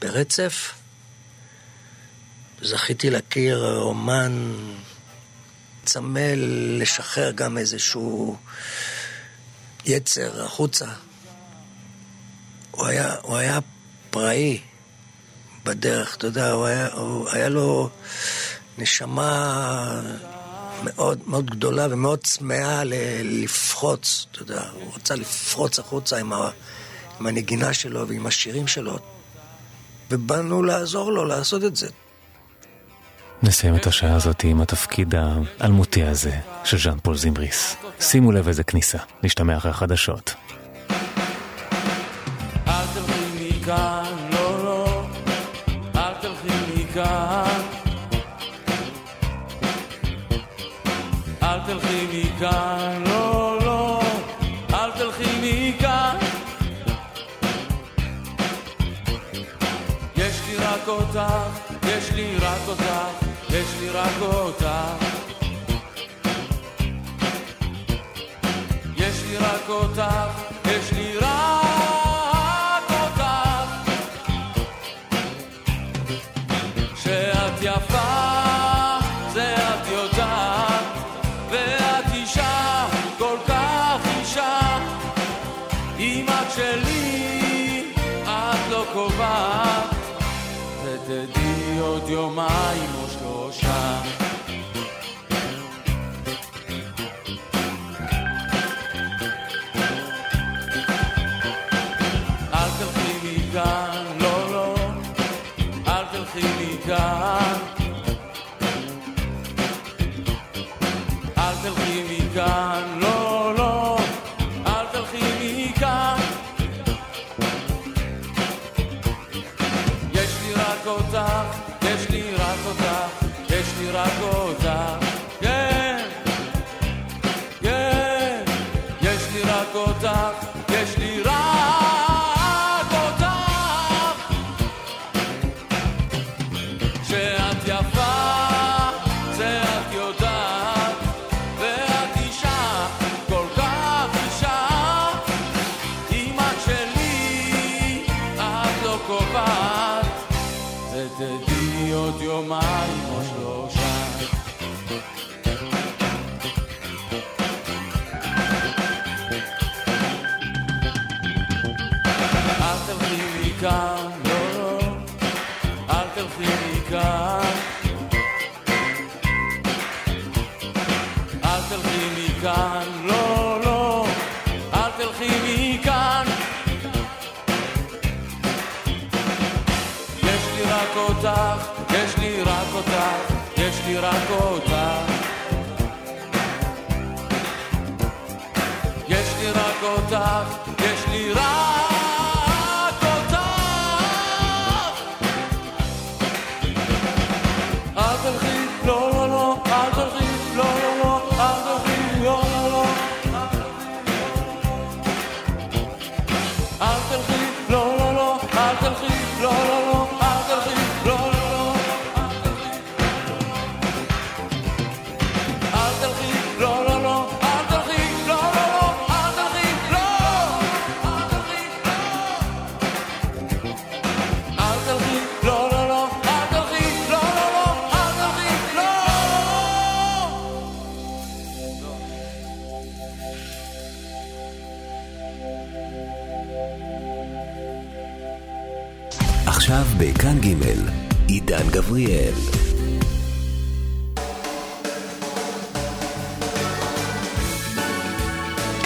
ברצף. זכיתי להכיר אומן צמא לשחרר גם איזשהו יצר החוצה. הוא היה, הוא היה פראי בדרך, אתה יודע, הוא היה, הוא היה לו נשמה מאוד מאוד גדולה ומאוד צמאה ל- לפרוץ, אתה יודע, הוא רצה לפרוץ החוצה עם, ה, עם הנגינה שלו ועם השירים שלו, ובאנו לעזור לו לעשות את זה. נסיים את השעה הזאת עם התפקיד האלמותי הזה של ז'אן פול זימבריס. שימו לב איזה כניסה, נשתמע אחרי החדשות. אל תלכי מכאן, אל תלכי מכאן, לא, לא, אל תלכי מכאן. יש לי רק אותך, יש לי רק אותך, יש לי רק אותך. יש לי רק אותך, ותדעי עוד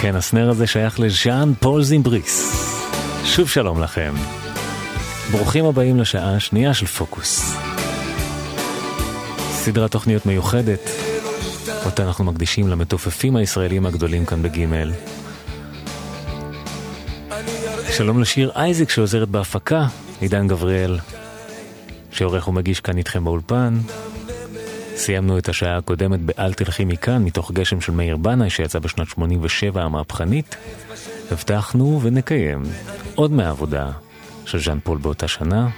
כן, הסנר הזה שייך לז'אן פול זימבריס. שוב שלום לכם. ברוכים הבאים לשעה השנייה של פוקוס. סדרת תוכניות מיוחדת, אותה אנחנו מקדישים למתופפים הישראלים הגדולים כאן בגימל. שלום לשיר אייזיק שעוזרת בהפקה, עידן גבריאל, שעורך ומגיש כאן איתכם באולפן. סיימנו את השעה הקודמת ב"אל תלכי מכאן" מתוך גשם של מאיר בנאי שיצא בשנת 87 המהפכנית. הבטחנו ונקיים עוד מהעבודה של ז'אן פול באותה שנה.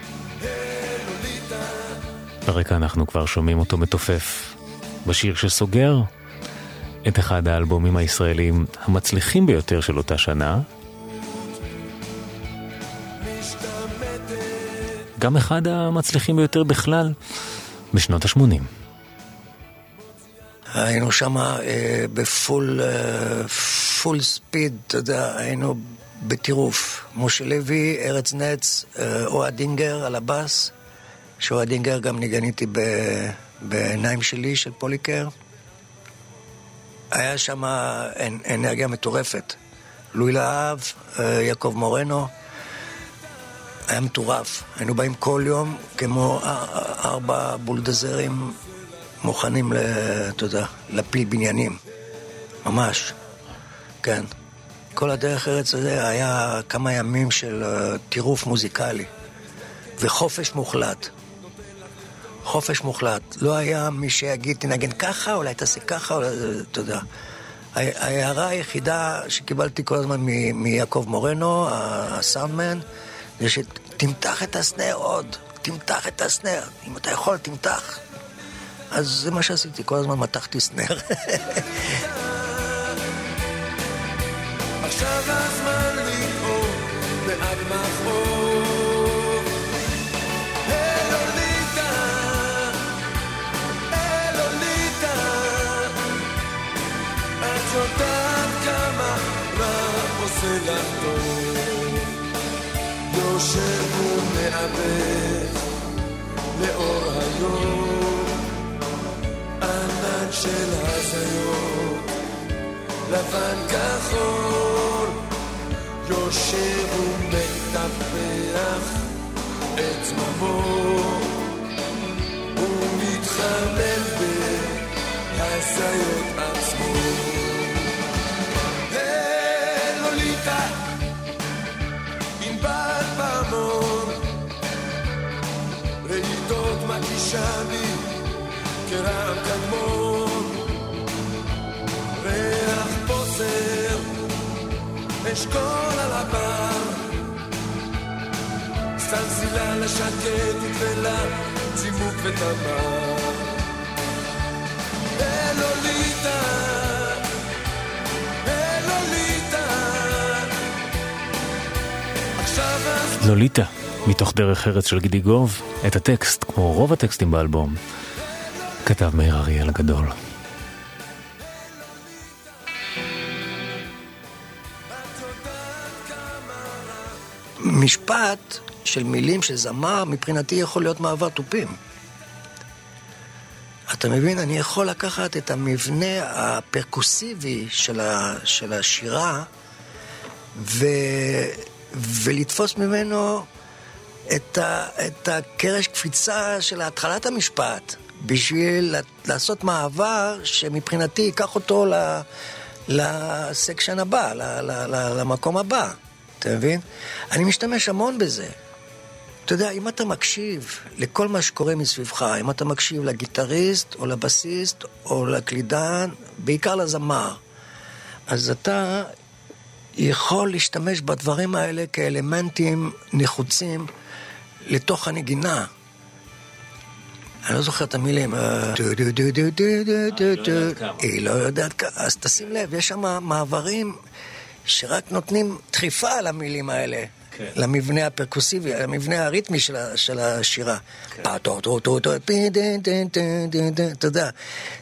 ברקע אנחנו כבר שומעים אותו מתופף בשיר שסוגר את אחד האלבומים הישראלים המצליחים ביותר של אותה שנה. גם אחד המצליחים ביותר בכלל בשנות ה-80. היינו שם אה, ב full אה, full speed, אתה יודע, היינו בטירוף. משה לוי, ארז נץ, אה, אוהד אינגר על הבאס, שאוהד אינגר גם ניגן איתי בעיניים שלי, של פוליקר. היה שם אנ- אנרגיה מטורפת. לואי להב, אה, יעקב מורנו. היה מטורף. היינו באים כל יום כמו ארבע בולדזרים מוכנים, אתה יודע, להפיל בניינים. ממש. כן. כל הדרך ארץ הזה היה כמה ימים של אה, טירוף מוזיקלי. וחופש מוחלט. חופש מוחלט. לא היה מי שיגיד, תנגן ככה, אולי תעשה ככה, אולי, אתה יודע. ההערה היחידה שקיבלתי כל הזמן מ- מיעקב מורנו, הסאונדמן, זה שתמתח את הסנר עוד, תמתח את הסנר. אם אתה יכול, תמתח. אז זה מה שעשיתי, כל הזמן מתחתי סנר. עכשיו הזמן. יושב ומעבד לאור היום, של הזיות. לבן כחול, יושב ומטפח את זממו, ומתחמם בהזיות עצמו. לוליטה, ענבל פעמון, רעידות מקישה בי כרעם קדמון. בוסר, אשכול על הבר. סלסילה לשקט תקבלה, צימוק ותמר. אלוליטה, לוליטה, מתוך דרך ארץ של גידיגוב, את הטקסט, כמו רוב הטקסטים באלבום, כתב מאיר אריאל הגדול. משפט של מילים של זמר, מבחינתי יכול להיות מעבר תופים. אתה מבין? אני יכול לקחת את המבנה הפרקוסיבי של, ה, של השירה ו, ולתפוס ממנו את, ה, את הקרש קפיצה של התחלת המשפט, בשביל לעשות מעבר שמבחינתי ייקח אותו ל, לסקשן הבא, למקום הבא. אתה מבין? אני משתמש המון בזה. אתה יודע, אם אתה מקשיב לכל מה שקורה מסביבך, אם אתה מקשיב לגיטריסט או לבסיסט או לקלידן, בעיקר לזמר, אז אתה יכול להשתמש בדברים האלה כאלמנטים נחוצים לתוך הנגינה. אני לא זוכר את המילים, היא לא יודעת כמה, אז תשים לב, יש שם מעברים שרק נותנים דחיפה למילים האלה. כן. למבנה הפרקוסיבי, למבנה הריתמי של, של השירה. אתה יודע,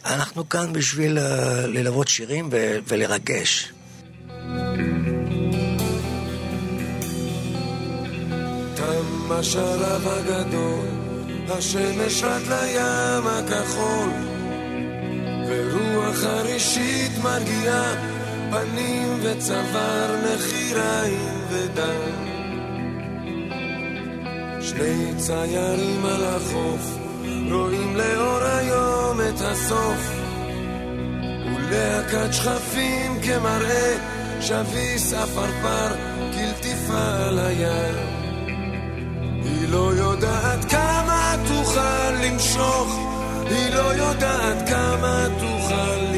אנחנו כאן בשביל אה, ללוות שירים ולרגש. תם בשלב הגדול, השמש עד לים הכחול, ורוח חרישית מרגיעה פנים וצוואר, נחיריים ודם. שני ציירים על החוף, רואים לאור היום את הסוף, ולהקת שכפים כמראה, שביס עפרפר, כלטיפה על הים. היא לא יודעת כמה תוכל למשוך, היא לא יודעת כמה תוכל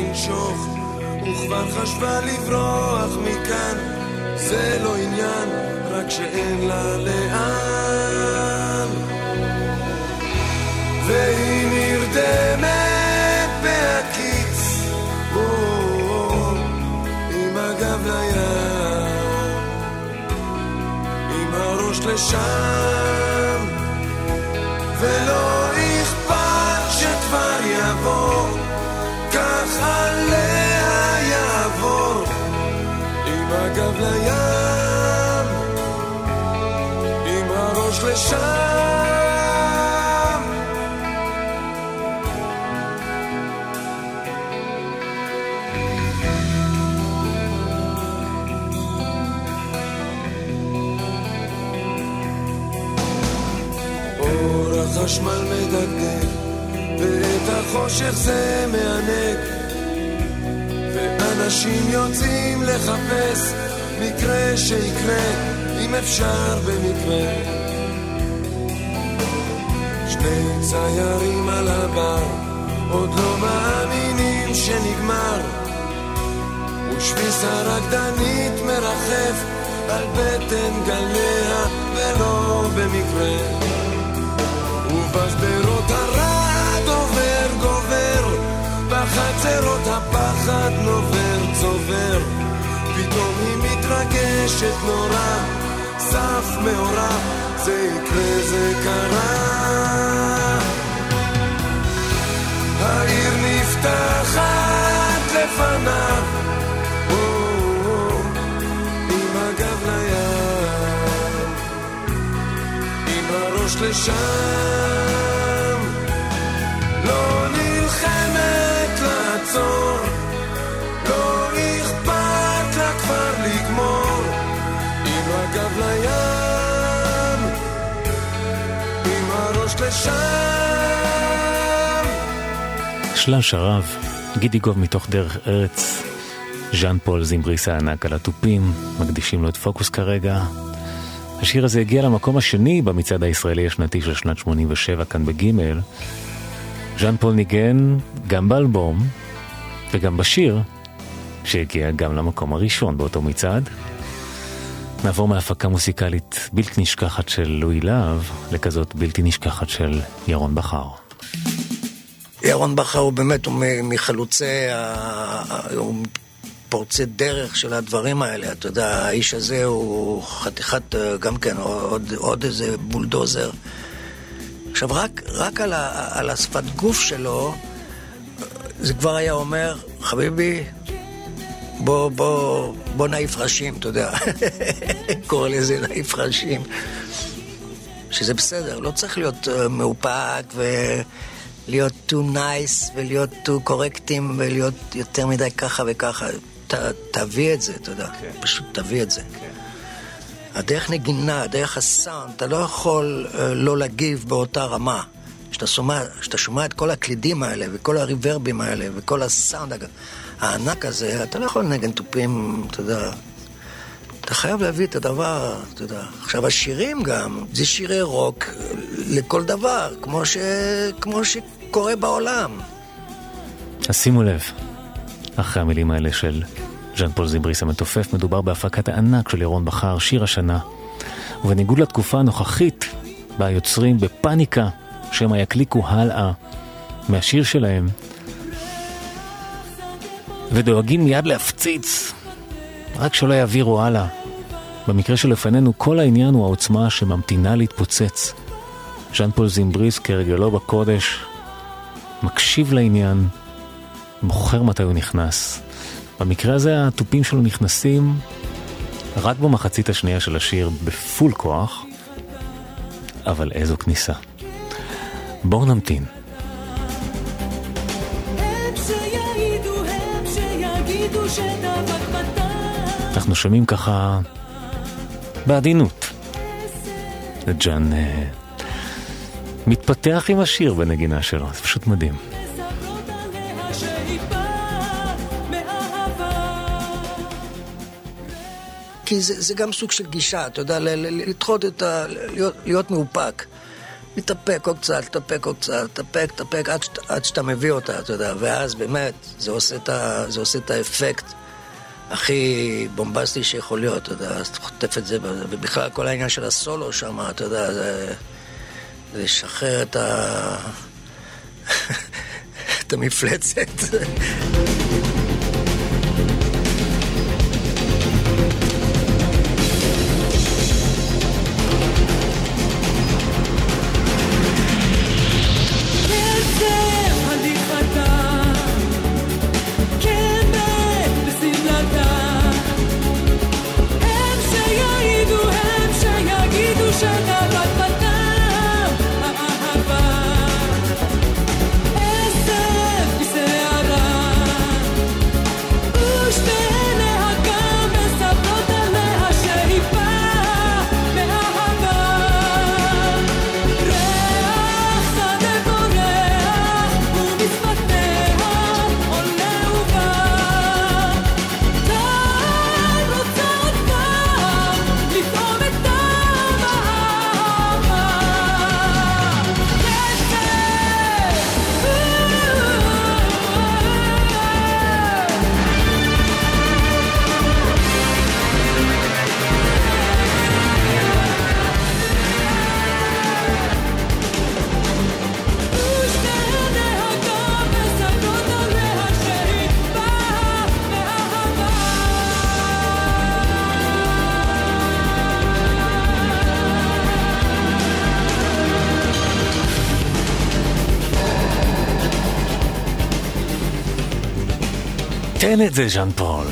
וכבר חשבה לברוח מכאן, זה לא עניין, רק שאין לה לאן. והיא נרדמת בהקיץ, עם הגב לים, עם הראש לשם, הגב לים, עם הראש לשם. אור החשמל מדגדג, ואת החושך זה מענג. ואנשים יוצאים לחפש מקרה שיקרה, אם אפשר במקרה. שני ציירים על הבר, עוד לא מאמינים שנגמר. ושביס הרקדנית מרחף על בטן גליה, ולא במקרה. ובשדרות הרעד עובר גובר, בחצרות הפחד נובר צובר, פתאום היא מתרגשת נורא, סף מאורע, זה יקרה זה קרה. העיר נפתחת לפניו, או, או, עם הגב לים. עם הראש לשם, לא נלחמת לעצור, הראש לשם. שלל שרב, גידיגוב מתוך דרך ארץ, ז'אן פול זימבריס הענק על התופים, מקדישים לו את פוקוס כרגע. השיר הזה הגיע למקום השני במצעד הישראלי השנתי של שנת 87 כאן בגימל. ז'אן פול ניגן גם באלבום וגם בשיר, שהגיע גם למקום הראשון באותו מצעד. נעבור מהפקה מוסיקלית בלתי נשכחת של לואי להב לכזאת בלתי נשכחת של ירון בכר. ירון בכר הוא באמת, הוא מחלוצי, הוא פורצי דרך של הדברים האלה. אתה יודע, האיש הזה הוא חתיכת, אה, גם כן, עוד, עוד איזה בולדוזר. עכשיו, רק, רק על, ה, על השפת גוף שלו, זה כבר היה אומר, חביבי, בוא, בוא, בוא נעיף ראשים, אתה יודע. קורא לזה נעיף ראשים. שזה בסדר, לא צריך להיות uh, מאופק ולהיות too nice ולהיות too correcting ולהיות יותר מדי ככה וככה. ת, תביא את זה, אתה יודע, כן. פשוט תביא את זה. כן. הדרך נגינה, הדרך הסאונד, אתה לא יכול uh, לא להגיב באותה רמה. כשאתה שומע, שומע את כל הקלידים האלה וכל הריברבים האלה וכל הסאונד הג- הענק הזה, אתה לא יכול לנגן תופים, אתה יודע, אתה חייב להביא את הדבר, אתה יודע. עכשיו, השירים גם, זה שירי רוק לכל דבר, כמו, ש... כמו שקורה בעולם. אז שימו לב, אחרי המילים האלה של ז'אן פול זימבריס המתופף, מדובר בהפקת הענק של ירון בכר, שיר השנה. ובניגוד לתקופה הנוכחית, בה היוצרים בפאניקה, שמא יקליקו הלאה מהשיר שלהם, ודואגים מיד להפציץ, רק שלא יעבירו הלאה. במקרה שלפנינו, כל העניין הוא העוצמה שממתינה להתפוצץ. ז'אן פול זימבריס, כרגלו בקודש, מקשיב לעניין, בוחר מתי הוא נכנס. במקרה הזה התופים שלו נכנסים רק במחצית השנייה של השיר בפול כוח, אבל איזו כניסה. בואו נמתין. אנחנו שומעים ככה בעדינות. ג'אן אה, מתפתח עם השיר בנגינה שלו, זה פשוט מדהים. כי זה, זה גם סוג של גישה, אתה יודע, לדחות את ה... להיות, להיות מאופק. מתאפק עוד קצת, תאפק עוד קצת, תאפק, תאפק, עד, שאת- עד שאתה מביא אותה, אתה יודע, ואז באמת, זה עושה את, ה, זה עושה את האפקט הכי בומבסטי שיכול להיות, אתה יודע, אז אתה חוטף את זה, ובכלל כל העניין של הסולו שם, אתה יודע. זה לשחרר את ה... את המפלצת. תן את זה, ז'אן פול.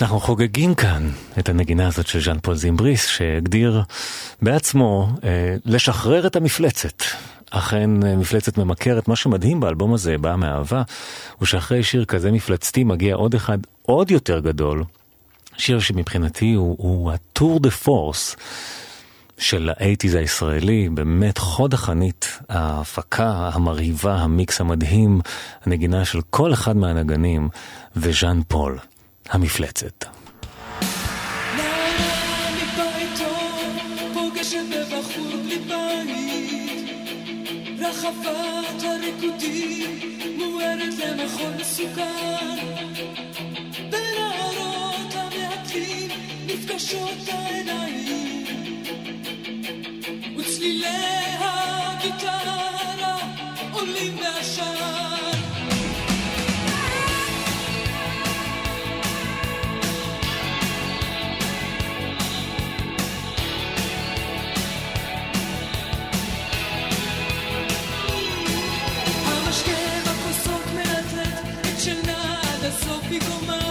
אנחנו חוגגים כאן את הנגינה הזאת של ז'אן פול זימבריס, שהגדיר בעצמו אה, לשחרר את המפלצת. אכן אה, מפלצת ממכרת, מה שמדהים באלבום הזה, בא מאהבה, הוא שאחרי שיר כזה מפלצתי מגיע עוד אחד עוד יותר גדול, שיר שמבחינתי הוא, הוא ה tour de force של האייטיז הישראלי, באמת חוד החנית, ההפקה המרהיבה, המיקס המדהים, הנגינה של כל אחד מהנגנים, וז'אן פול, המפלצת. רחבת הריקודים מוארת למחול מסוכן. בנערות המעטים נפגשות העיניים. עד הסוף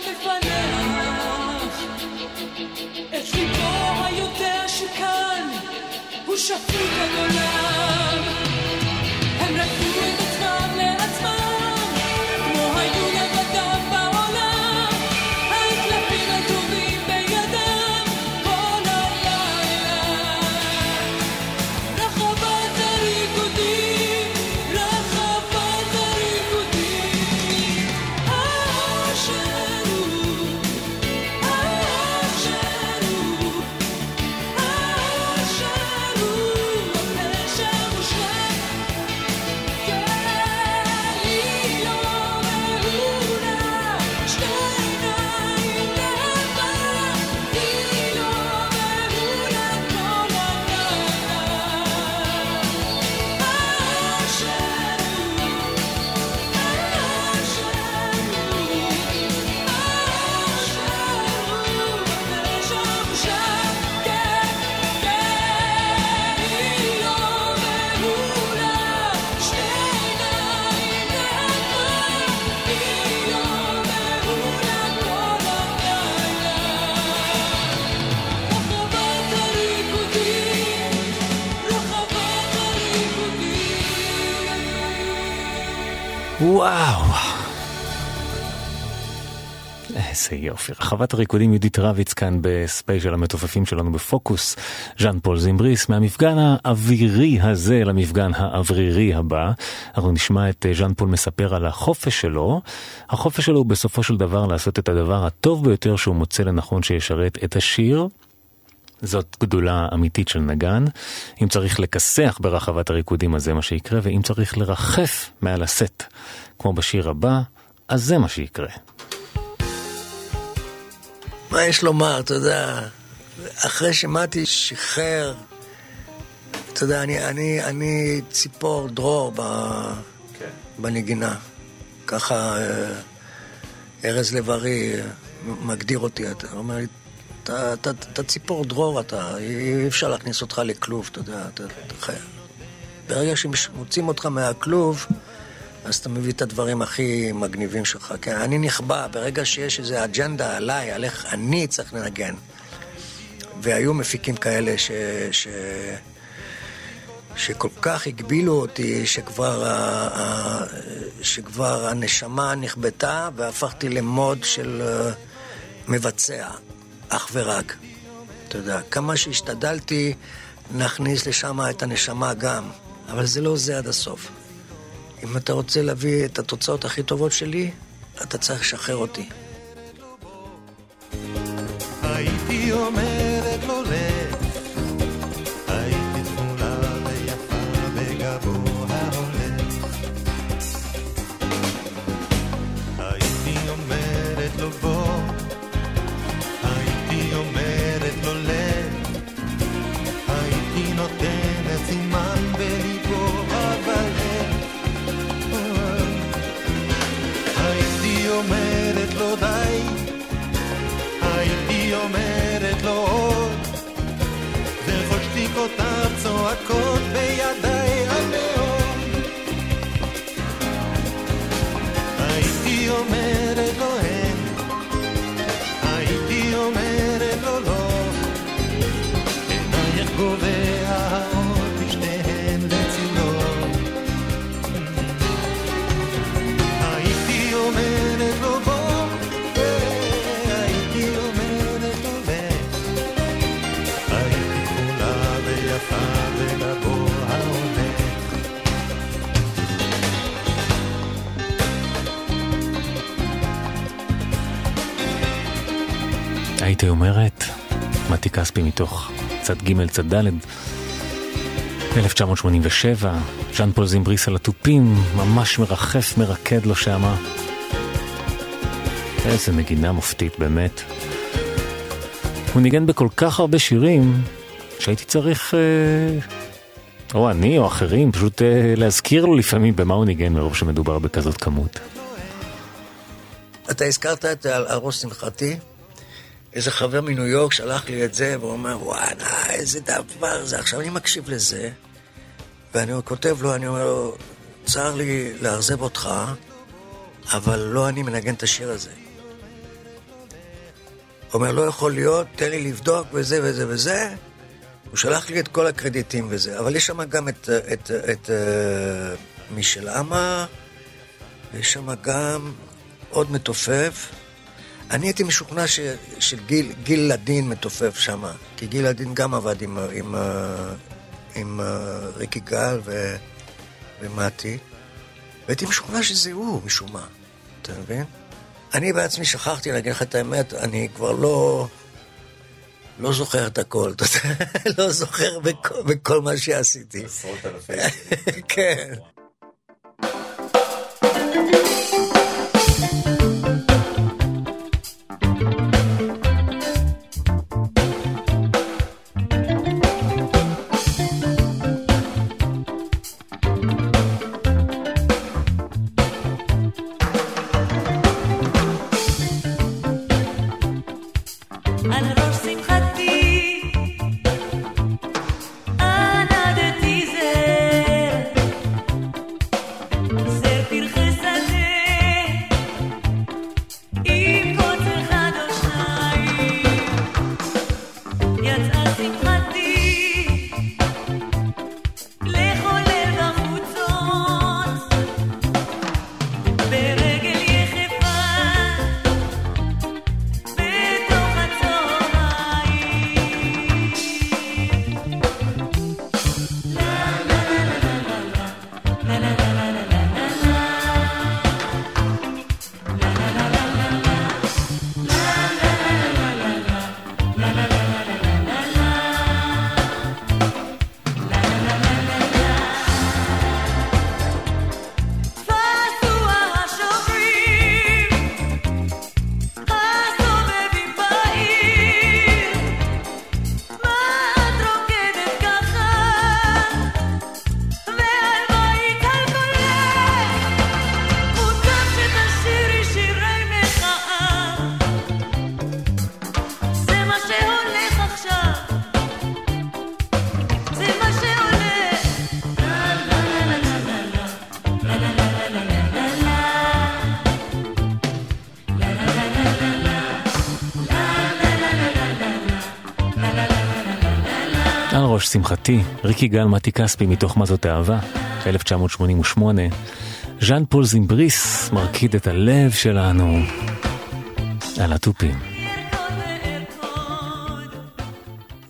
בפניך. את ליבו היודע שכאן הוא שפוט הגולם. וואו. איזה יופי. רחבת הריקודים יהודית רביץ כאן בספיישל המתופפים שלנו בפוקוס. ז'אן פול זימבריס מהמפגן האווירי הזה למפגן האווירי הבא. אנחנו נשמע את ז'אן פול מספר על החופש שלו. החופש שלו הוא בסופו של דבר לעשות את הדבר הטוב ביותר שהוא מוצא לנכון שישרת את השיר. זאת גדולה אמיתית של נגן. אם צריך לכסח ברחבת הריקודים אז זה מה שיקרה, ואם צריך לרחף מעל הסט, כמו בשיר הבא, אז זה מה שיקרה. מה יש לומר, אתה יודע, אחרי שמתי שחרר, אתה יודע, אני, אני, אני ציפור דרור ב, בנגינה. ככה אה, ארז לב-ארי אה, מגדיר אותי, אתה אומר לי, אתה, אתה, אתה ציפור דרור, אתה, אי אפשר להכניס אותך לכלוב, אתה יודע, אתה, אתה חייב. ברגע שמוצאים אותך מהכלוב, אז אתה מביא את הדברים הכי מגניבים שלך. כן, אני נכבה, ברגע שיש איזו אג'נדה עליי, על איך אני צריך לנגן. והיו מפיקים כאלה ש... ש... שכל כך הגבילו אותי, שכבר. ה... שכבר הנשמה נכבתה, והפכתי למוד של אה, מבצע, אך ורק. אתה יודע, כמה שהשתדלתי, נכניס לשם את הנשמה גם, אבל זה לא זה עד הסוף. אם אתה רוצה להביא את התוצאות הכי טובות שלי, אתה צריך לשחרר אותי. הייתי אומרת הייתי אומרת, מתי כספי מתוך צד ג' צד ד' 1987, ז'אן פול זימבריס על התופים, ממש מרחף, מרקד לו שמה. איזה נגינה מופתית באמת. הוא ניגן בכל כך הרבה שירים, שהייתי צריך, אה, או אני או אחרים, פשוט אה, להזכיר לו לפעמים במה הוא ניגן מרוב שמדובר בכזאת כמות. אתה הזכרת את על הראש שמחתי? איזה חבר מניו יורק שלח לי את זה, והוא אומר, וואלה, איזה דבר זה. עכשיו אני מקשיב לזה, ואני כותב לו, אני אומר לו, צר לי לאכזב אותך, אבל לא אני מנגן את השיר הזה. אומר, לא יכול להיות, תן לי לבדוק וזה וזה וזה. הוא שלח לי את כל הקרדיטים וזה, אבל יש שם גם את, את, את, את uh, מישל אמה, ויש שם גם עוד מתופף. אני הייתי משוכנע ש, שגיל גיל לדין מתופף שם, כי גיל לדין גם עבד עם, עם, עם, עם ריקי גל ו, ומתי, והייתי משוכנע שזה הוא משום מה, אתה מבין? אני בעצמי שכחתי להגיד לך את האמת, אני כבר לא... לא זוכר את הכל, לא זוכר בכל, בכל מה שעשיתי. עשרות אלפי. כן. על ראש שמחתי, ריקי גל מתי כספי מתוך מה זאת אהבה, 1988. ז'אן פול זימבריס מרקיד את הלב שלנו על התופים.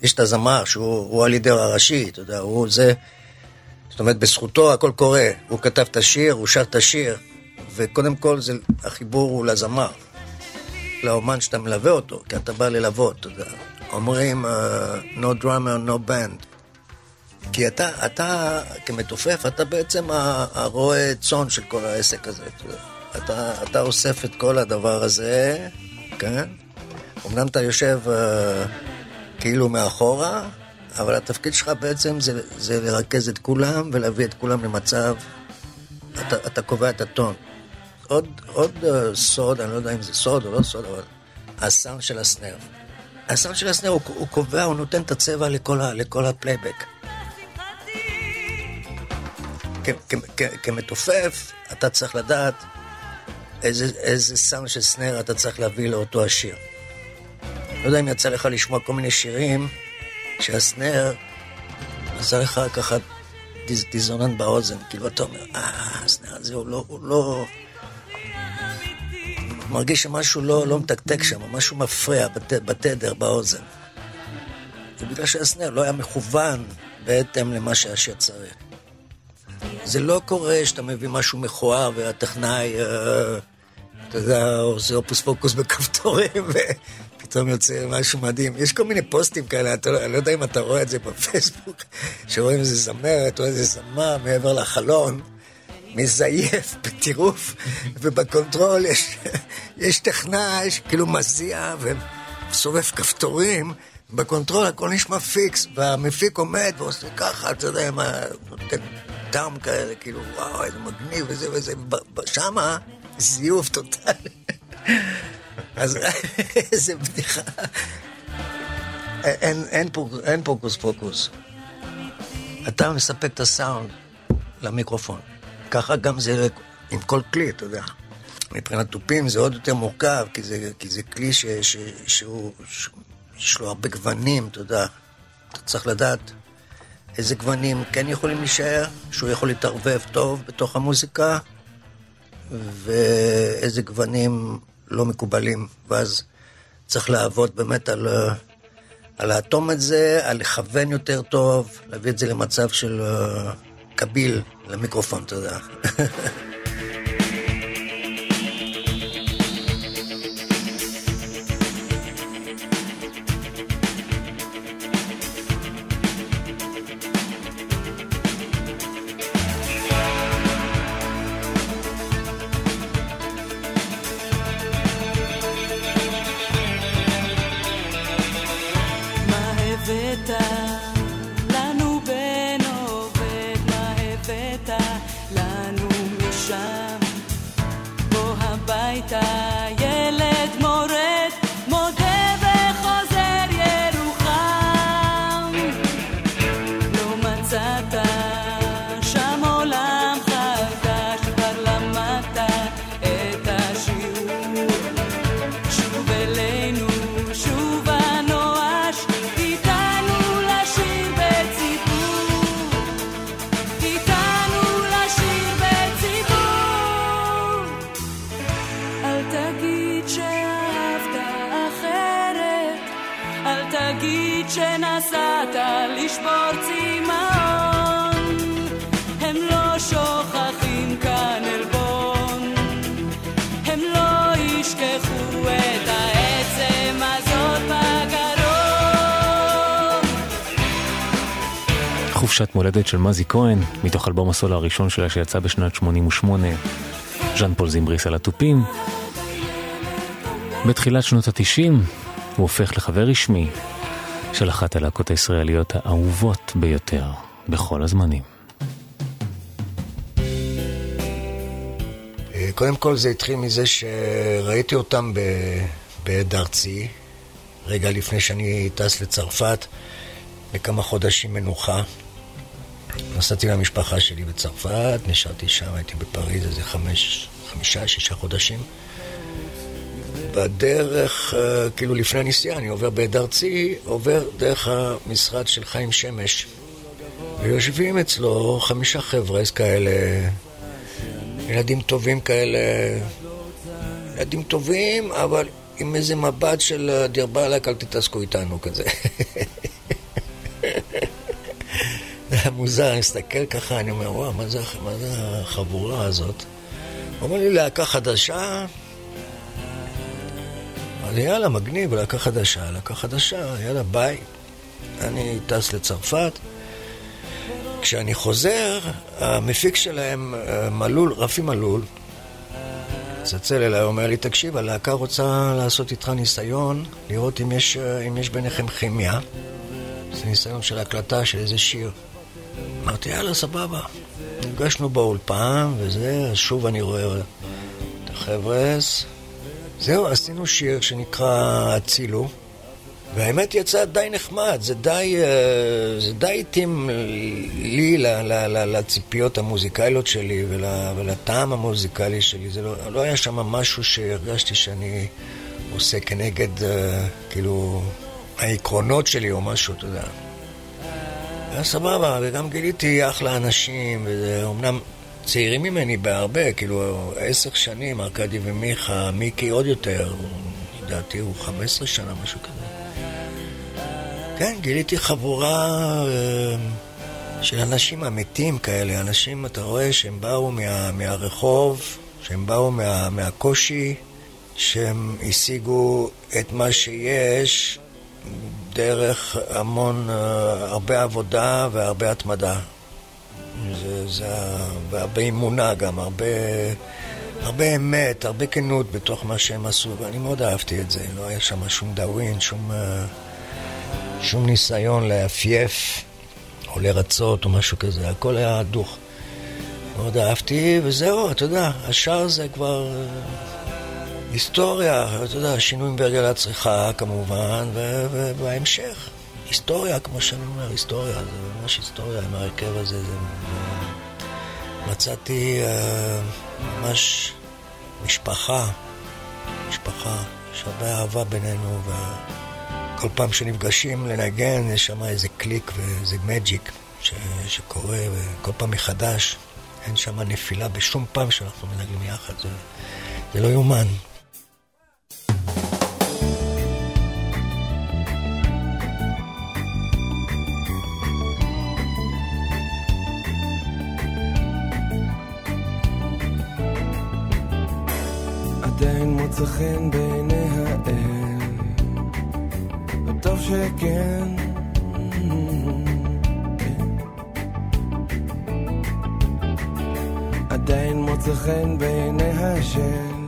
יש את הזמר שהוא הוא הלידר הראשי, אתה יודע, הוא זה... זאת אומרת, בזכותו הכל קורה. הוא כתב את השיר, הוא שר את השיר, וקודם כל זה, החיבור הוא לזמר. לאומן שאתה מלווה אותו, כי אתה בא ללוות, אתה יודע. אומרים, uh, no drummer, no band. כי אתה, אתה כמתופף, אתה בעצם הרועה צאן של כל העסק הזה. אתה. אתה, אוסף את כל הדבר הזה, כן? אמנם אתה יושב uh, כאילו מאחורה, אבל התפקיד שלך בעצם זה, זה לרכז את כולם ולהביא את כולם למצב, אתה, אתה קובע את הטון. עוד, עוד uh, סוד, אני לא יודע אם זה סוד או לא סוד, אבל הסאונד של ה snare. הסאונד של ה snare הוא, הוא קובע, הוא נותן את הצבע לכל, לכל הפלייבק. כמתופף, אתה צריך לדעת איזה, איזה סאונד של snare אתה צריך להביא לאותו השיר. לא יודע אם יצא לך לשמוע כל מיני שירים שה snare עשה לך ככה דיס, דיזוננט באוזן, כאילו אתה אומר, אה, ה snare הזה הוא לא, הוא לא... מרגיש שמשהו לא, לא מתקתק שם, משהו מפריע בת, בתדר, באוזן. זה בגלל שהסנר לא היה מכוון בהתאם למה שהשיר צריך. זה לא קורה שאתה מביא משהו מכוער והטכנאי, אה, אתה יודע, עושה הופוס פוקוס בכפתורים ופתאום יוצא משהו מדהים. יש כל מיני פוסטים כאלה, אתה לא, לא יודע אם אתה רואה את זה בפייסבוק, שרואים איזה זמרת או איזה זמר מעבר לחלון. מזייף בטירוף, וב control יש, יש טכנאי שכאילו מזיע וסובב כפתורים, ב control הכל נשמע פיקס, והמפיק עומד ועושה ככה, אתה יודע, עם ה... נותן דם כאלה, כאילו, וואו, איזה מגניב וזה וזה, שמה זיוף טוטאלי. אז איזה בדיחה. אין, אין, הוק, אין הוקוס פוקוס. אתה מספק את הסאונד למיקרופון. ככה גם זה עם כל כלי, אתה יודע. מבחינת תופים זה עוד יותר מורכב, כי זה, כי זה כלי ש, ש, שהוא, שיש לו הרבה גוונים, אתה יודע. אתה צריך לדעת איזה גוונים כן יכולים להישאר, שהוא יכול להתערבב טוב בתוך המוזיקה, ואיזה גוונים לא מקובלים, ואז צריך לעבוד באמת על, על לאטום את זה, על לכוון יותר טוב, להביא את זה למצב של אה, קביל למיקרופון, אתה יודע. לשבור צמאון. הם לא שוכחים כאן עלבון. הם לא ישכחו את העצם הזאת בגרון. חופשת מולדת של מזי כהן, מתוך אלבום הסולו הראשון שלה שיצא בשנת 88, ז'אן פול זימבריס על התופים. בתחילת שנות ה-90 הוא הופך לחבר רשמי של אחת הלהקות הישראליות האהובות ביותר בכל הזמנים. אה, קודם כל זה התחיל מזה שראיתי אותם בעד ארצי, רגע לפני שאני טס לצרפת, לכמה חודשים מנוחה. נסעתי למשפחה שלי בצרפת, נשארתי שם, הייתי בפריז איזה חמש, חמישה, שישה חודשים. בדרך, אה, כאילו לפני הנסיעה, אני עובר בעד ארצי, עובר דרך המשרד של חיים שמש. ויושבים אצלו חמישה חבר'ה כאלה, ילדים טובים כאלה, ילדים טובים, אבל עם איזה מבט של אה, דיר באלק, אל תתעסקו איתנו כזה. זה היה מוזר, אני מסתכל ככה, אני אומר, וואו, מה זה, מה זה החבורה הזאת? אומר לי, להקה חדשה? אמרתי, יאללה, מגניב, להקה חדשה, להקה חדשה, יאללה, ביי. אני טס לצרפת. כשאני חוזר, המפיק שלהם, מלול, רפי מלול, צלצל אליי, אומר לי, תקשיב, הלהקה רוצה לעשות איתך ניסיון, לראות אם יש, אם יש ביניכם כימיה. זה ניסיון של הקלטה של איזה שיר. אמרתי, יאללה, סבבה. נפגשנו באולפן, וזה, אז שוב אני רואה את החבר'ה. זהו, עשינו שיר שנקרא אצילו, והאמת יצא די נחמד, זה די, אה, זה די התאים לי לציפיות המוזיקליות שלי ול, ולטעם המוזיקלי שלי. זה לא, לא היה שם משהו שהרגשתי שאני עושה כנגד, אה, כאילו, העקרונות שלי או משהו, אתה יודע. היה סבבה, וגם גיליתי אחלה אנשים, וזה אומנם צעירים ממני בהרבה, כאילו עשר שנים, ארכדי ומיכה, מיקי עוד יותר, לדעתי הוא 15 שנה, משהו כזה. כן, גיליתי חבורה אה, של אנשים אמיתים כאלה, אנשים, אתה רואה, שהם באו מה, מהרחוב, שהם באו מה, מהקושי, שהם השיגו את מה שיש דרך המון, אה, הרבה עבודה והרבה התמדה. זה, זה, והרבה אמונה גם, הרבה, הרבה אמת, הרבה כנות בתוך מה שהם עשו, ואני מאוד אהבתי את זה. לא היה שם שום דאווין, שום, אה, שום ניסיון להפייף או לרצות או משהו כזה, הכל היה דוך. מאוד אהבתי, וזהו, אתה יודע, השאר זה כבר אה, היסטוריה, אתה יודע, שינויים בהרגל הצריכה כמובן, ו- ו- וההמשך. היסטוריה, כמו שאני אומר, היסטוריה, זה ממש היסטוריה עם ההרכב הזה. זה... מצאתי uh, ממש משפחה, משפחה, יש הרבה אהבה בינינו, וכל פעם שנפגשים לנגן, יש שם איזה קליק ואיזה מג'יק ש... שקורה, וכל פעם מחדש. אין שם נפילה בשום פעם שאנחנו מנגנים יחד, זה, זה לא יאומן. מוצא חן בעיני האל, וטוב שכן. עדיין מוצא חן בעיני השם,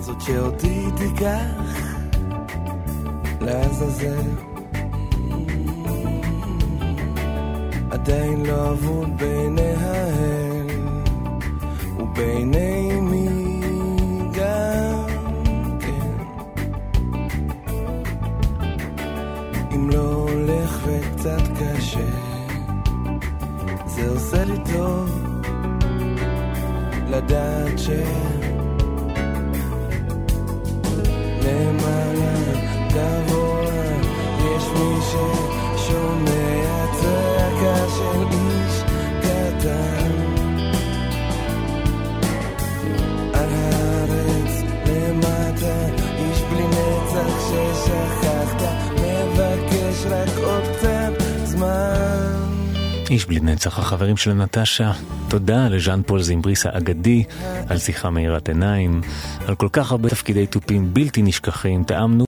זאת שאותי תיקח לעזאזל. עדיין לא אבוד בעיני האל, ובעיני וקצת קשה, זה עושה לי טוב. לדעת ש... למעלה גבוה יש מי ששומע צעקה של איש קטן איש בלי נצח, החברים של נטשה. תודה לז'אן פול זימבריס האגדי על שיחה מאירת עיניים, על כל כך הרבה תפקידי תופים בלתי נשכחים. טעמנו